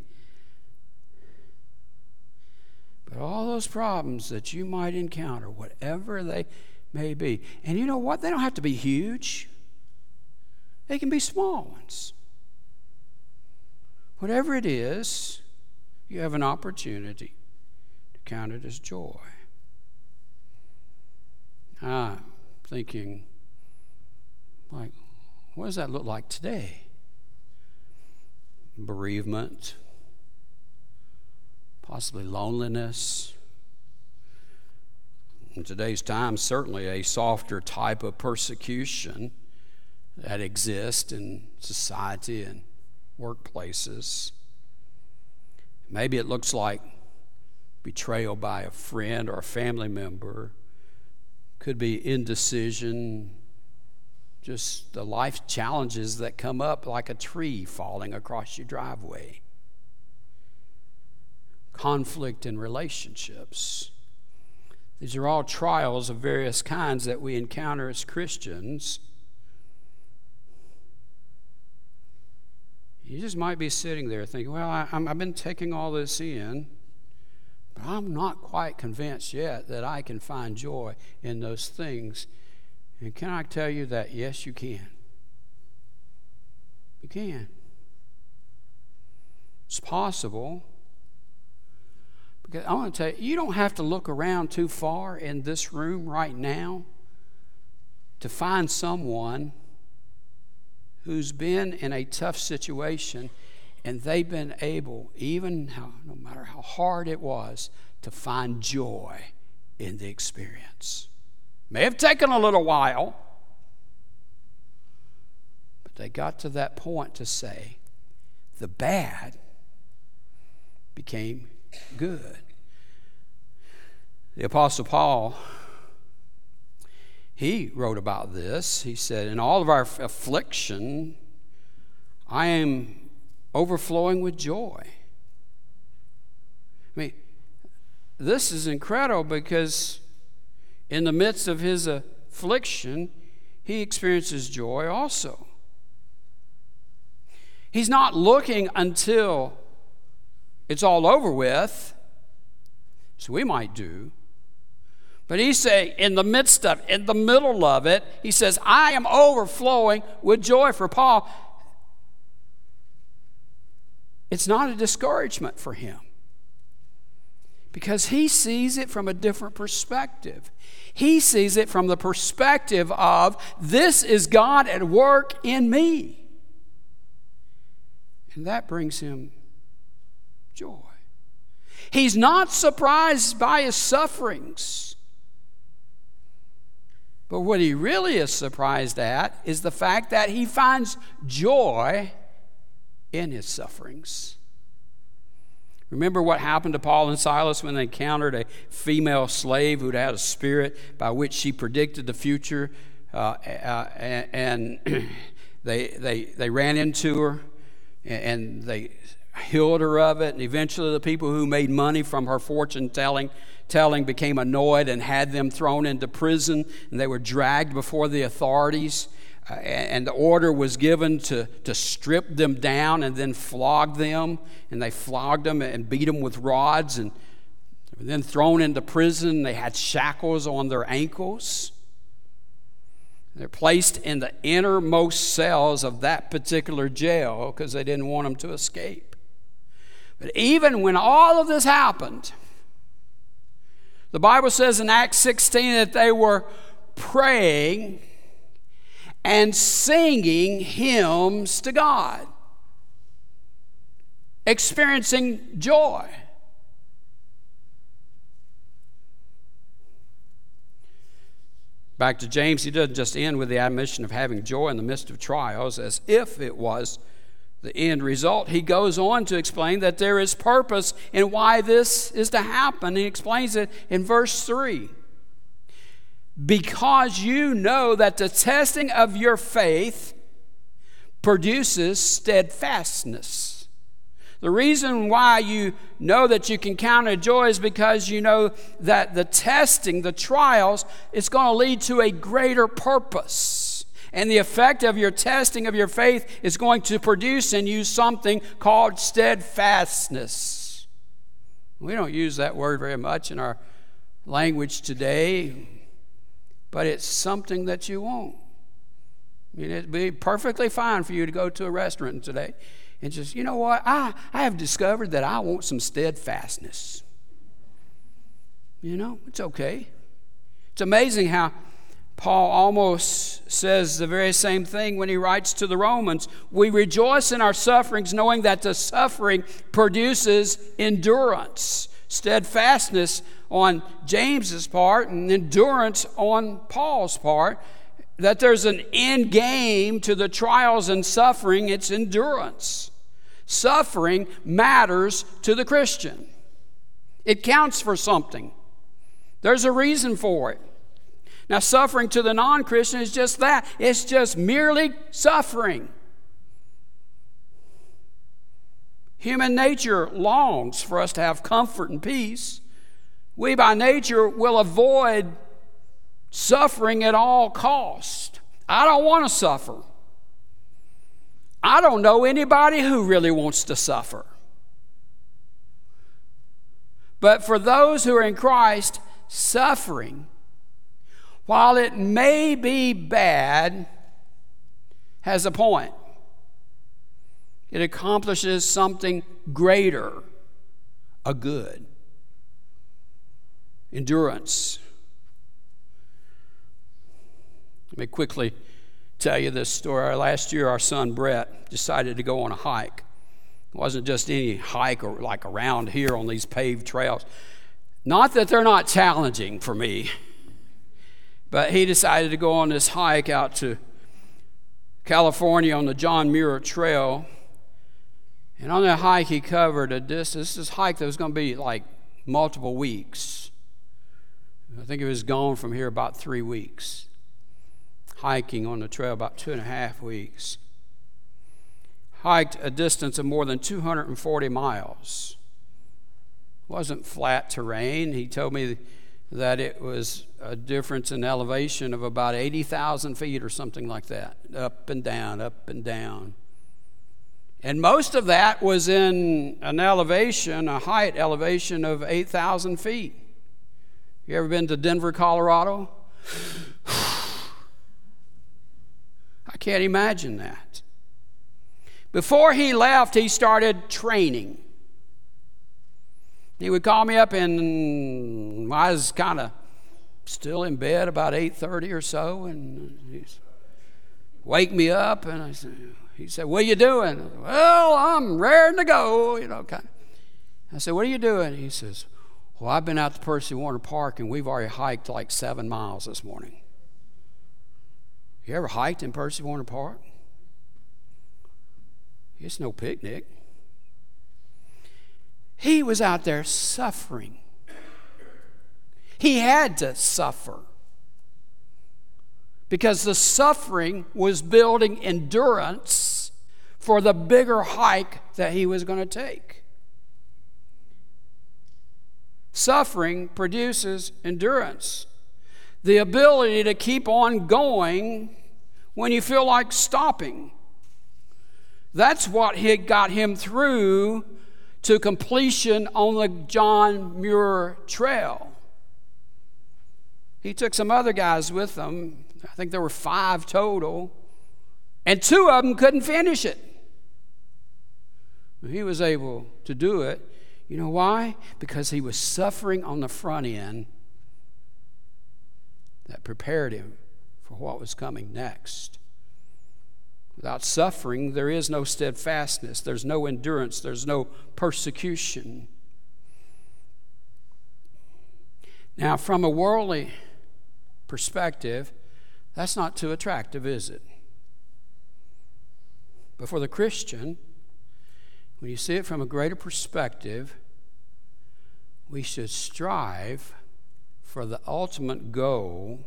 But all those problems that you might encounter, whatever they may be, and you know what? They don't have to be huge, they can be small ones. Whatever it is, you have an opportunity to count it as joy. I'm thinking, like, what does that look like today? Bereavement, possibly loneliness. In today's time, certainly a softer type of persecution that exists in society and workplaces. Maybe it looks like betrayal by a friend or a family member. Could be indecision, just the life challenges that come up like a tree falling across your driveway, conflict in relationships. These are all trials of various kinds that we encounter as Christians. You just might be sitting there thinking, well, I, have been taking all this in, but I'm not quite convinced yet that I can find joy in those things and can I tell you that? Yes, you can. You can. It's possible. Because I want to tell you, you don't have to look around too far in this room right now to find someone who's been in a tough situation and they've been able, even how, no matter how hard it was, to find joy in the experience. May have taken a little while, but they got to that point to say the bad became good. The Apostle Paul, he wrote about this. He said, In all of our affliction, I am overflowing with joy. I mean, this is incredible because in the midst of his affliction, he experiences joy also. He's not looking until it's all over with, so we might do. But he's saying, in the midst of, in the middle of it, he says, I am overflowing with joy for Paul. It's not a discouragement for him because he sees it from a different perspective. He sees it from the perspective of this is God at work in me. And that brings him joy. He's not surprised by his sufferings. But what he really is surprised at is the fact that he finds joy in his sufferings. Remember what happened to Paul and Silas when they encountered a female slave who'd had a spirit by which she predicted the future, uh, uh, and they, they, they ran into her. and they healed her of it. And eventually, the people who made money from her fortune telling, telling became annoyed and had them thrown into prison, and they were dragged before the authorities. Uh, and the order was given to, to strip them down and then flog them. And they flogged them and beat them with rods and then thrown into prison. They had shackles on their ankles. They're placed in the innermost cells of that particular jail because they didn't want them to escape. But even when all of this happened, the Bible says in Acts 16 that they were praying and singing hymns to God, experiencing joy. Back to James, he doesn't just end with the admission of having joy in the midst of trials as if it was the end result. He goes on to explain that there is purpose in why this is to happen. He explains it in verse 3. Because you know that the testing of your faith produces steadfastness. The reason why you know that you can count it joy is because you know that the testing, the trials, is going to lead to a greater purpose. And the effect of your testing of your faith is going to produce in you something called steadfastness. We don't use that word very much in our language today, but it's something that you want. I mean, it'd be perfectly fine for you to go to a restaurant today and just, you know what? I, I have discovered that I want some steadfastness. You know, it's okay. It's amazing how Paul almost says the very same thing when he writes to the Romans. We rejoice in our sufferings, knowing that the suffering produces endurance, steadfastness on James's part, and endurance on Paul's part that there's an end game to the trials and suffering, it's endurance. Suffering matters to the Christian, it counts for something. There's a reason for it. Now, suffering to the non Christian is just that it's just merely suffering. Human nature longs for us to have comfort and peace. We, by nature, will avoid suffering at all cost. I don't want to suffer. I don't know anybody who really wants to suffer. But for those who are in Christ, suffering, while it may be bad, has a point. It accomplishes something greater, a good. Endurance. Let me quickly tell you this story. Last year, our son Brett decided to go on a hike. It wasn't just any hike or like around here on these paved trails. Not that they're not challenging for me, but he decided to go on this hike out to California on the John Muir Trail. And on that hike, he covered a distance. This is a hike that was going to be like multiple weeks. I think he was gone from here about three weeks hiking on the trail about two and a half weeks. Hiked a distance of more than 240 miles. It wasn't flat terrain. He told me that it was a difference in elevation of about 80,000 feet or something like that, up and down, up and down. And most of that was in an elevation, a height elevation of 8,000 feet. You ever been to Denver, Colorado? I can't imagine that. Before he left, he started training. He would call me up, and I was kind of still in bed about 8.30 or so, and he'd wake me up, and I said, he said, what are you doing? Said, well, I'm raring to go, you know, kind of. I said, what are you doing? He says, well, I've been out to Percy Warner Park, and we've already hiked like seven miles this morning. You ever hiked in Percy Warner Park? It's no picnic. He was out there suffering. He had to suffer because the suffering was building endurance for the bigger hike that he was going to take. Suffering produces endurance, the ability to keep on going when you feel like stopping. That's what had got him through to completion on the John Muir Trail. He took some other guys with him. I think there were five total, and two of them couldn't finish it. He was able to do it you know why? Because he was suffering on the front end that prepared him for what was coming next. Without suffering, there is no steadfastness, there's no endurance, there's no persecution. Now, from a worldly perspective, that's not too attractive, is it? But for the Christian, when you see it from a greater perspective, we should strive for the ultimate goal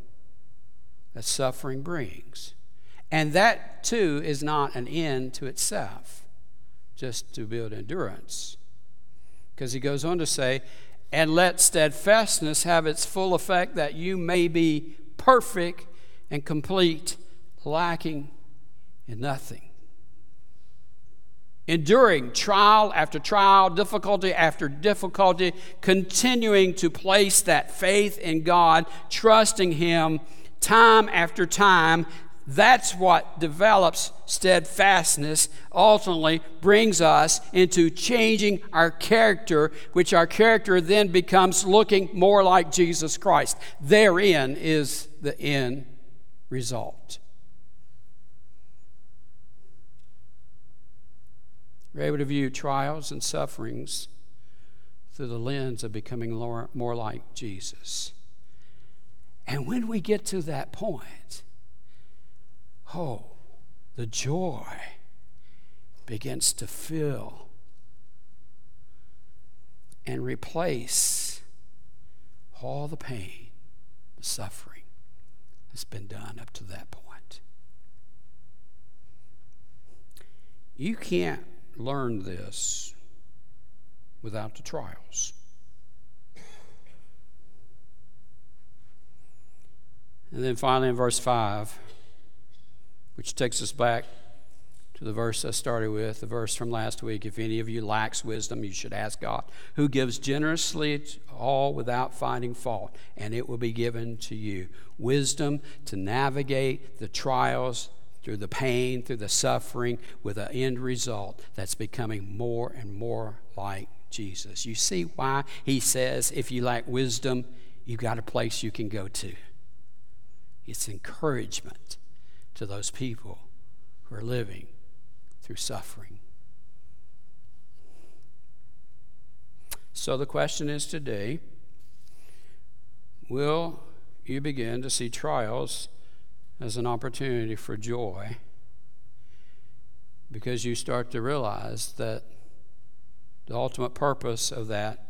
that suffering brings. And that too is not an end to itself, just to build endurance. Because he goes on to say, and let steadfastness have its full effect that you may be perfect and complete, lacking in nothing enduring trial after trial, difficulty after difficulty, continuing to place that faith in God, trusting Him time after time. That's what develops steadfastness, ultimately brings us into changing our character, which our character then becomes looking more like Jesus Christ. Therein is the end result. We're able to view trials and sufferings through the lens of becoming more like Jesus. And when we get to that point, oh, the joy begins to fill and replace all the pain, the suffering that's been done up to that point. You can't learned this without the trials. And then finally in verse 5, which takes us back to the verse I started with, the verse from last week. If any of you lacks wisdom, you should ask God, who gives generously all without finding fault, and it will be given to you. Wisdom to navigate the trials through the pain, through the suffering, with an end result that's becoming more and more like Jesus. You see why he says, if you lack wisdom, you've got a place you can go to. It's encouragement to those people who are living through suffering. So the question is today will you begin to see trials? As an opportunity for joy because you start to realize that the ultimate purpose of that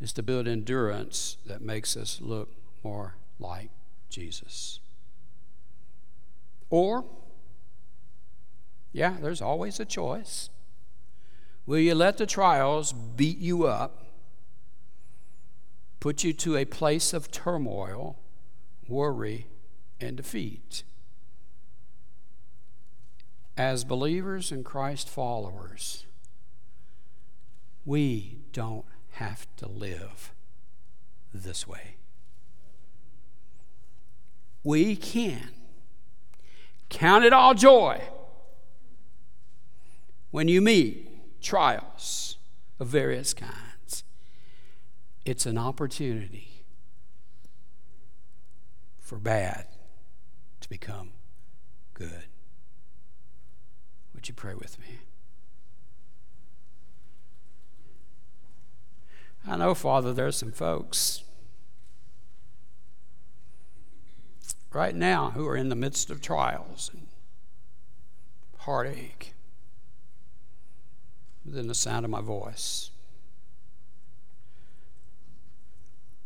is to build endurance that makes us look more like Jesus. Or, yeah, there's always a choice. Will you let the trials beat you up, put you to a place of turmoil, worry, and defeat. As believers and Christ followers, we don't have to live this way. We can count it all joy when you meet trials of various kinds. It's an opportunity for bad become good. Would you pray with me? I know, Father, there's some folks right now who are in the midst of trials and heartache within the sound of my voice.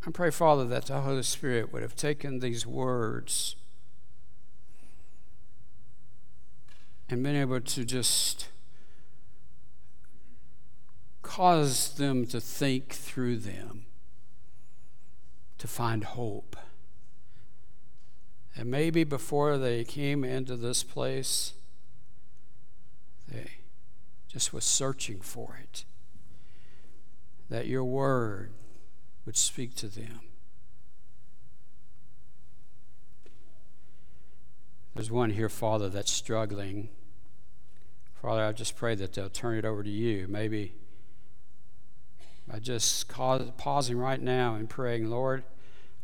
I pray, Father, that the Holy Spirit would have taken these words and been able to just cause them to think through them, to find hope. And maybe before they came into this place, they just was searching for it. That your word would speak to them. There's one here, Father, that's struggling. Father, I just pray that they'll turn it over to you. Maybe by just cause, pausing right now and praying, Lord,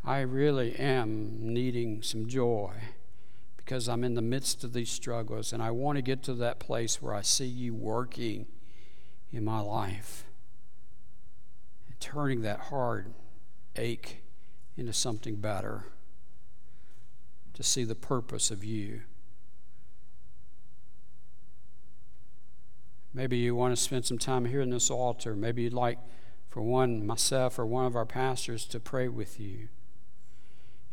I really am needing some joy because I'm in the midst of these struggles and I want to get to that place where I see you working in my life and turning that hard ache into something better to see the purpose of you. Maybe you want to spend some time here in this altar. Maybe you'd like for one, myself, or one of our pastors to pray with you.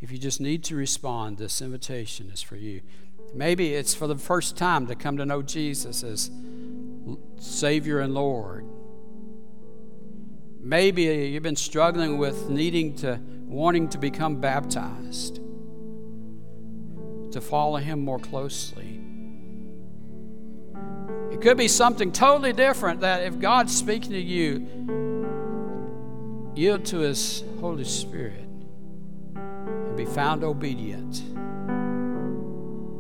If you just need to respond, this invitation is for you. Maybe it's for the first time to come to know Jesus as Savior and Lord. Maybe you've been struggling with needing to, wanting to become baptized to follow Him more closely. It could be something totally different that if God's speaking to you, yield to His Holy Spirit and be found obedient.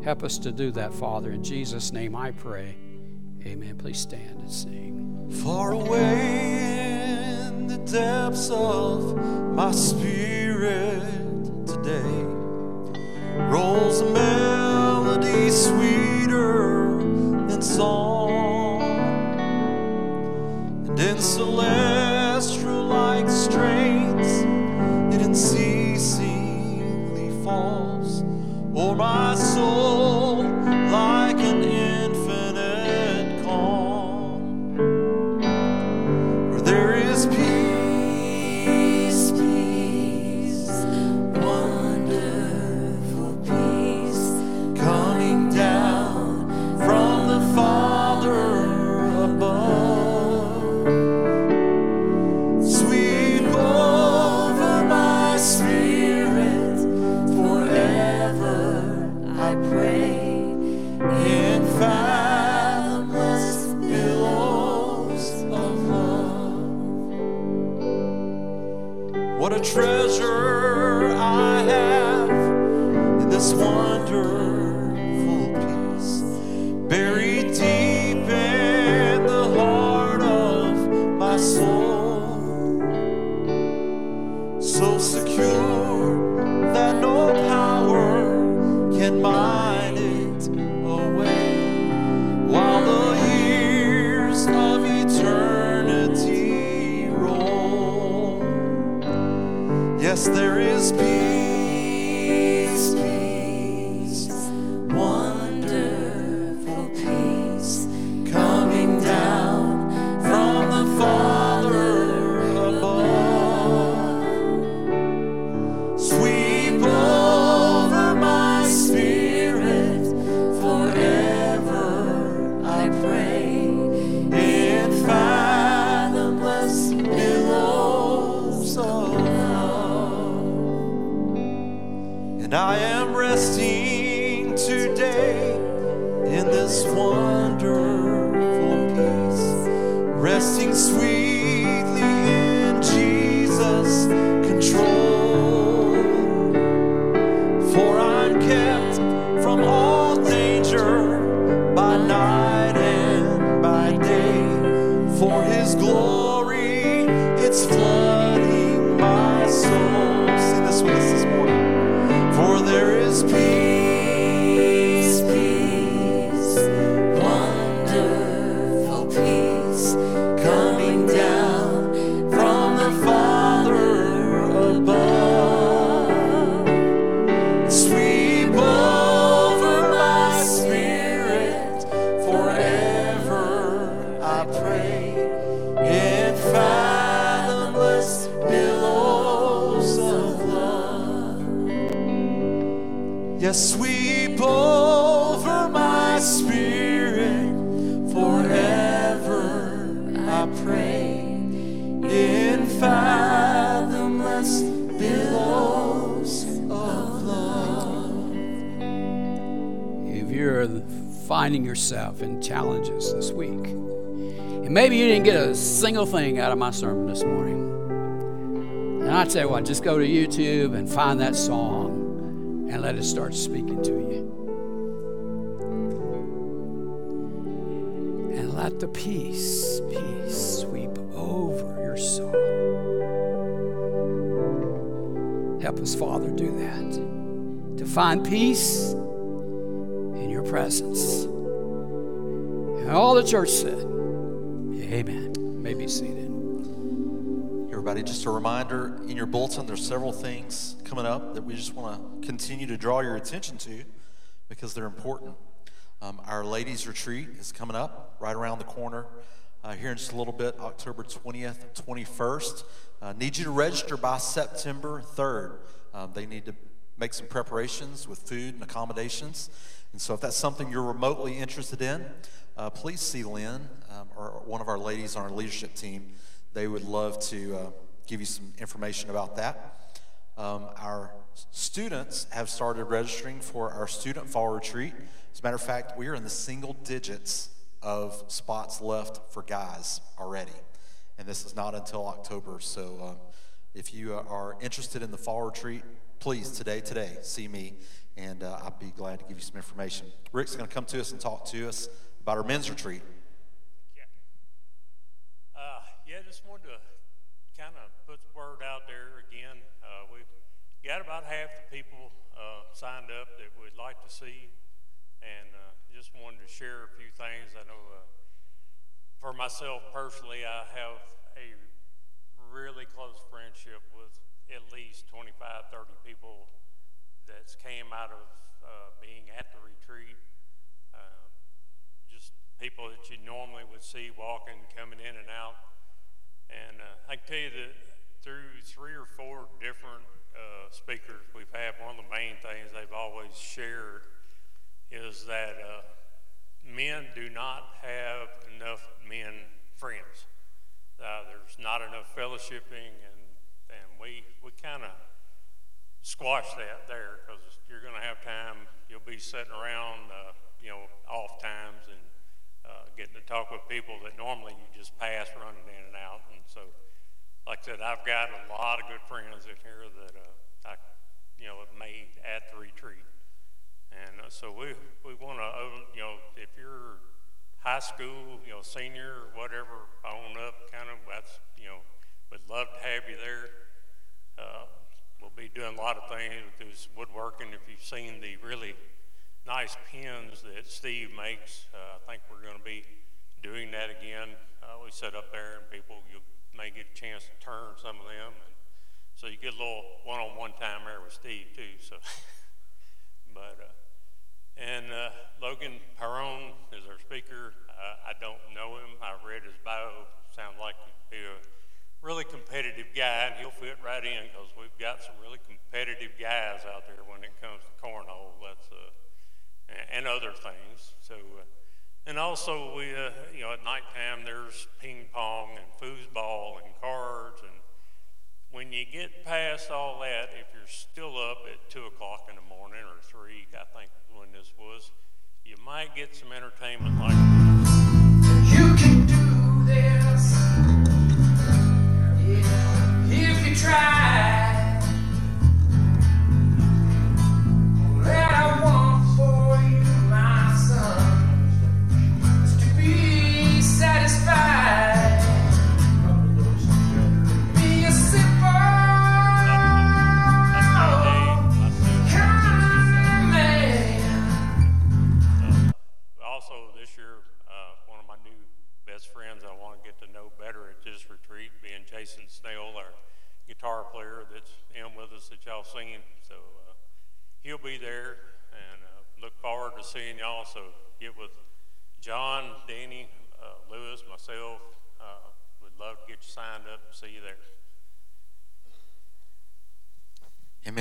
Help us to do that, Father. In Jesus' name I pray. Amen. Please stand and sing. Far away in the depths of my spirit today rolls a melody sweeter than song, and in celestial like strains, it unceasingly falls. O'er my soul single thing out of my sermon this morning, and I tell you what, just go to YouTube and find that song and let it start speaking to you. And let the peace, peace sweep over your soul. Help us, Father, do that. To find peace in your presence. And all the church said, a reminder in your bulletin, there's several things coming up that we just want to continue to draw your attention to because they're important. Um, our ladies' retreat is coming up right around the corner uh, here in just a little bit, October 20th, 21st. Uh, need you to register by September 3rd. Um, they need to make some preparations with food and accommodations. And so, if that's something you're remotely interested in, uh, please see Lynn um, or one of our ladies on our leadership team. They would love to uh, give you some information about that. Um, our students have started registering for our student fall retreat. As a matter of fact, we are in the single digits of spots left for guys already. And this is not until October. So uh, if you are interested in the fall retreat, please today, today, see me, and uh, I'd be glad to give you some information. Rick's going to come to us and talk to us about our men's retreat. Yeah, Uh, yeah, just wanted to kind of put the word out there again. Uh, we've got about half the people uh, signed up that we'd like to see, and uh, just wanted to share a few things. I know uh, for myself personally, I have a really close friendship with at least 25, 30 people that's came out of uh, being at the retreat. Uh, just people that you normally would see walking, coming in and out. And uh, I can tell you that through three or four different uh, speakers we've had, one of the main things they've always shared is that uh, men do not have enough men friends. Uh, there's not enough fellowshipping, and, and we, we kind of squash that there because you're going to have time. You'll be sitting around, uh, you know, off times and uh, getting to talk with people that normally you just pass running in and out. And so, like I said, I've got a lot of good friends in here that uh, I, you know, have made at the retreat. And uh, so we, we want to, you know, if you're high school, you know, senior whatever, on up, kind of, that's, you know, we'd love to have you there. Uh, we'll be doing a lot of things with this woodworking. If you've seen the really nice pins that Steve makes, uh, I think we're going to be doing that again. We sit up there and people, you may get a chance to turn some of them. And so you get a little one-on-one time there with Steve too. So, but, uh, and uh, Logan Perron is our speaker. Uh, I don't know him. I read his bio. Sounds like he'd be a really competitive guy, and he'll fit right in because we've got some really competitive guys out there when it comes to cornhole. That's uh, and other things. So, uh, and also we, uh, you know, at nighttime there's ping pong and foosball and cards, and when you get past all that, if you're still up at two o'clock in the morning or three, I think when this was, you might get some entertainment like this. You can do this if you try.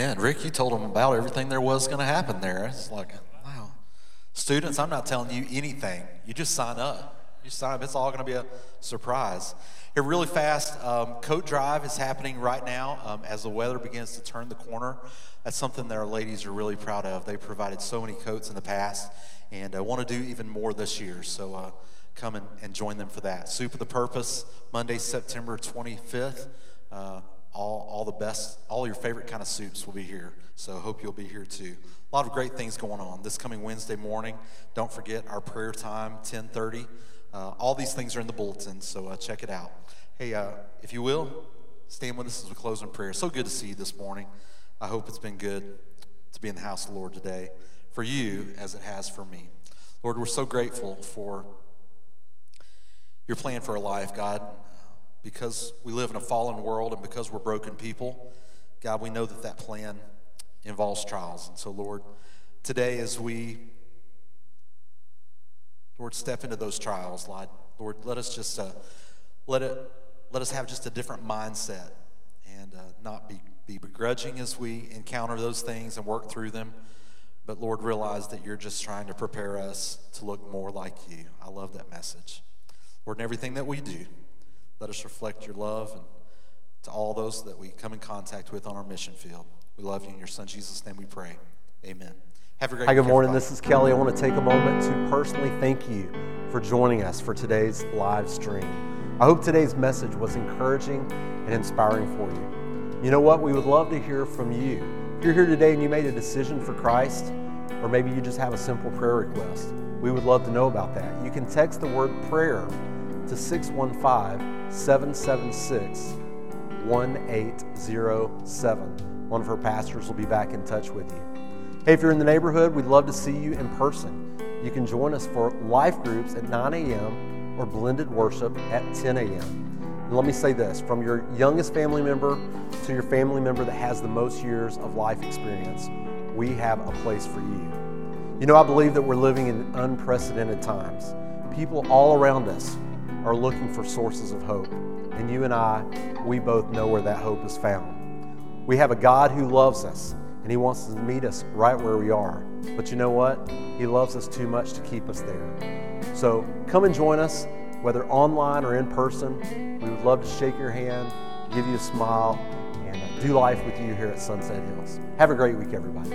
Amen. Rick, you told them about everything there was going to happen there. It's like, wow. Students, I'm not telling you anything. You just sign up. You sign up. It's all going to be a surprise. Here, really fast, um, Coat Drive is happening right now um, as the weather begins to turn the corner. That's something that our ladies are really proud of. They provided so many coats in the past and uh, want to do even more this year. So uh, come and, and join them for that. Soup of the Purpose, Monday, September 25th. Uh, all, all the best, all your favorite kind of soups will be here. So I hope you'll be here too. A lot of great things going on this coming Wednesday morning. Don't forget our prayer time, 1030. Uh, all these things are in the bulletin, so uh, check it out. Hey, uh, if you will, stand with us as we close in prayer. So good to see you this morning. I hope it's been good to be in the house of the Lord today for you as it has for me. Lord, we're so grateful for your plan for our life, God because we live in a fallen world and because we're broken people, God, we know that that plan involves trials. And so, Lord, today as we, Lord, step into those trials, Lord, let us just uh, let it let us have just a different mindset and uh, not be be begrudging as we encounter those things and work through them. But Lord, realize that you're just trying to prepare us to look more like you. I love that message. Lord, in everything that we do, let us reflect your love and to all those that we come in contact with on our mission field. We love you in your son Jesus' name we pray. Amen. Have a great Hi, good morning. everybody. This is Kelly. I want to take a moment to personally thank you for joining us for today's live stream. I hope today's message was encouraging and inspiring for you. You know what? We would love to hear from you. If you're here today and you made a decision for Christ, or maybe you just have a simple prayer request, we would love to know about that. You can text the word prayer to 615 776 1807. One of her pastors will be back in touch with you. Hey, if you're in the neighborhood, we'd love to see you in person. You can join us for life groups at 9 a.m. or blended worship at 10 a.m. And let me say this from your youngest family member to your family member that has the most years of life experience, we have a place for you. You know, I believe that we're living in unprecedented times. People all around us are looking for sources of hope. And you and I, we both know where that hope is found. We have a God who loves us, and He wants to meet us right where we are. But you know what? He loves us too much to keep us there. So come and join us, whether online or in person. We would love to shake your hand, give you a smile, and do life with you here at Sunset Hills. Have a great week, everybody.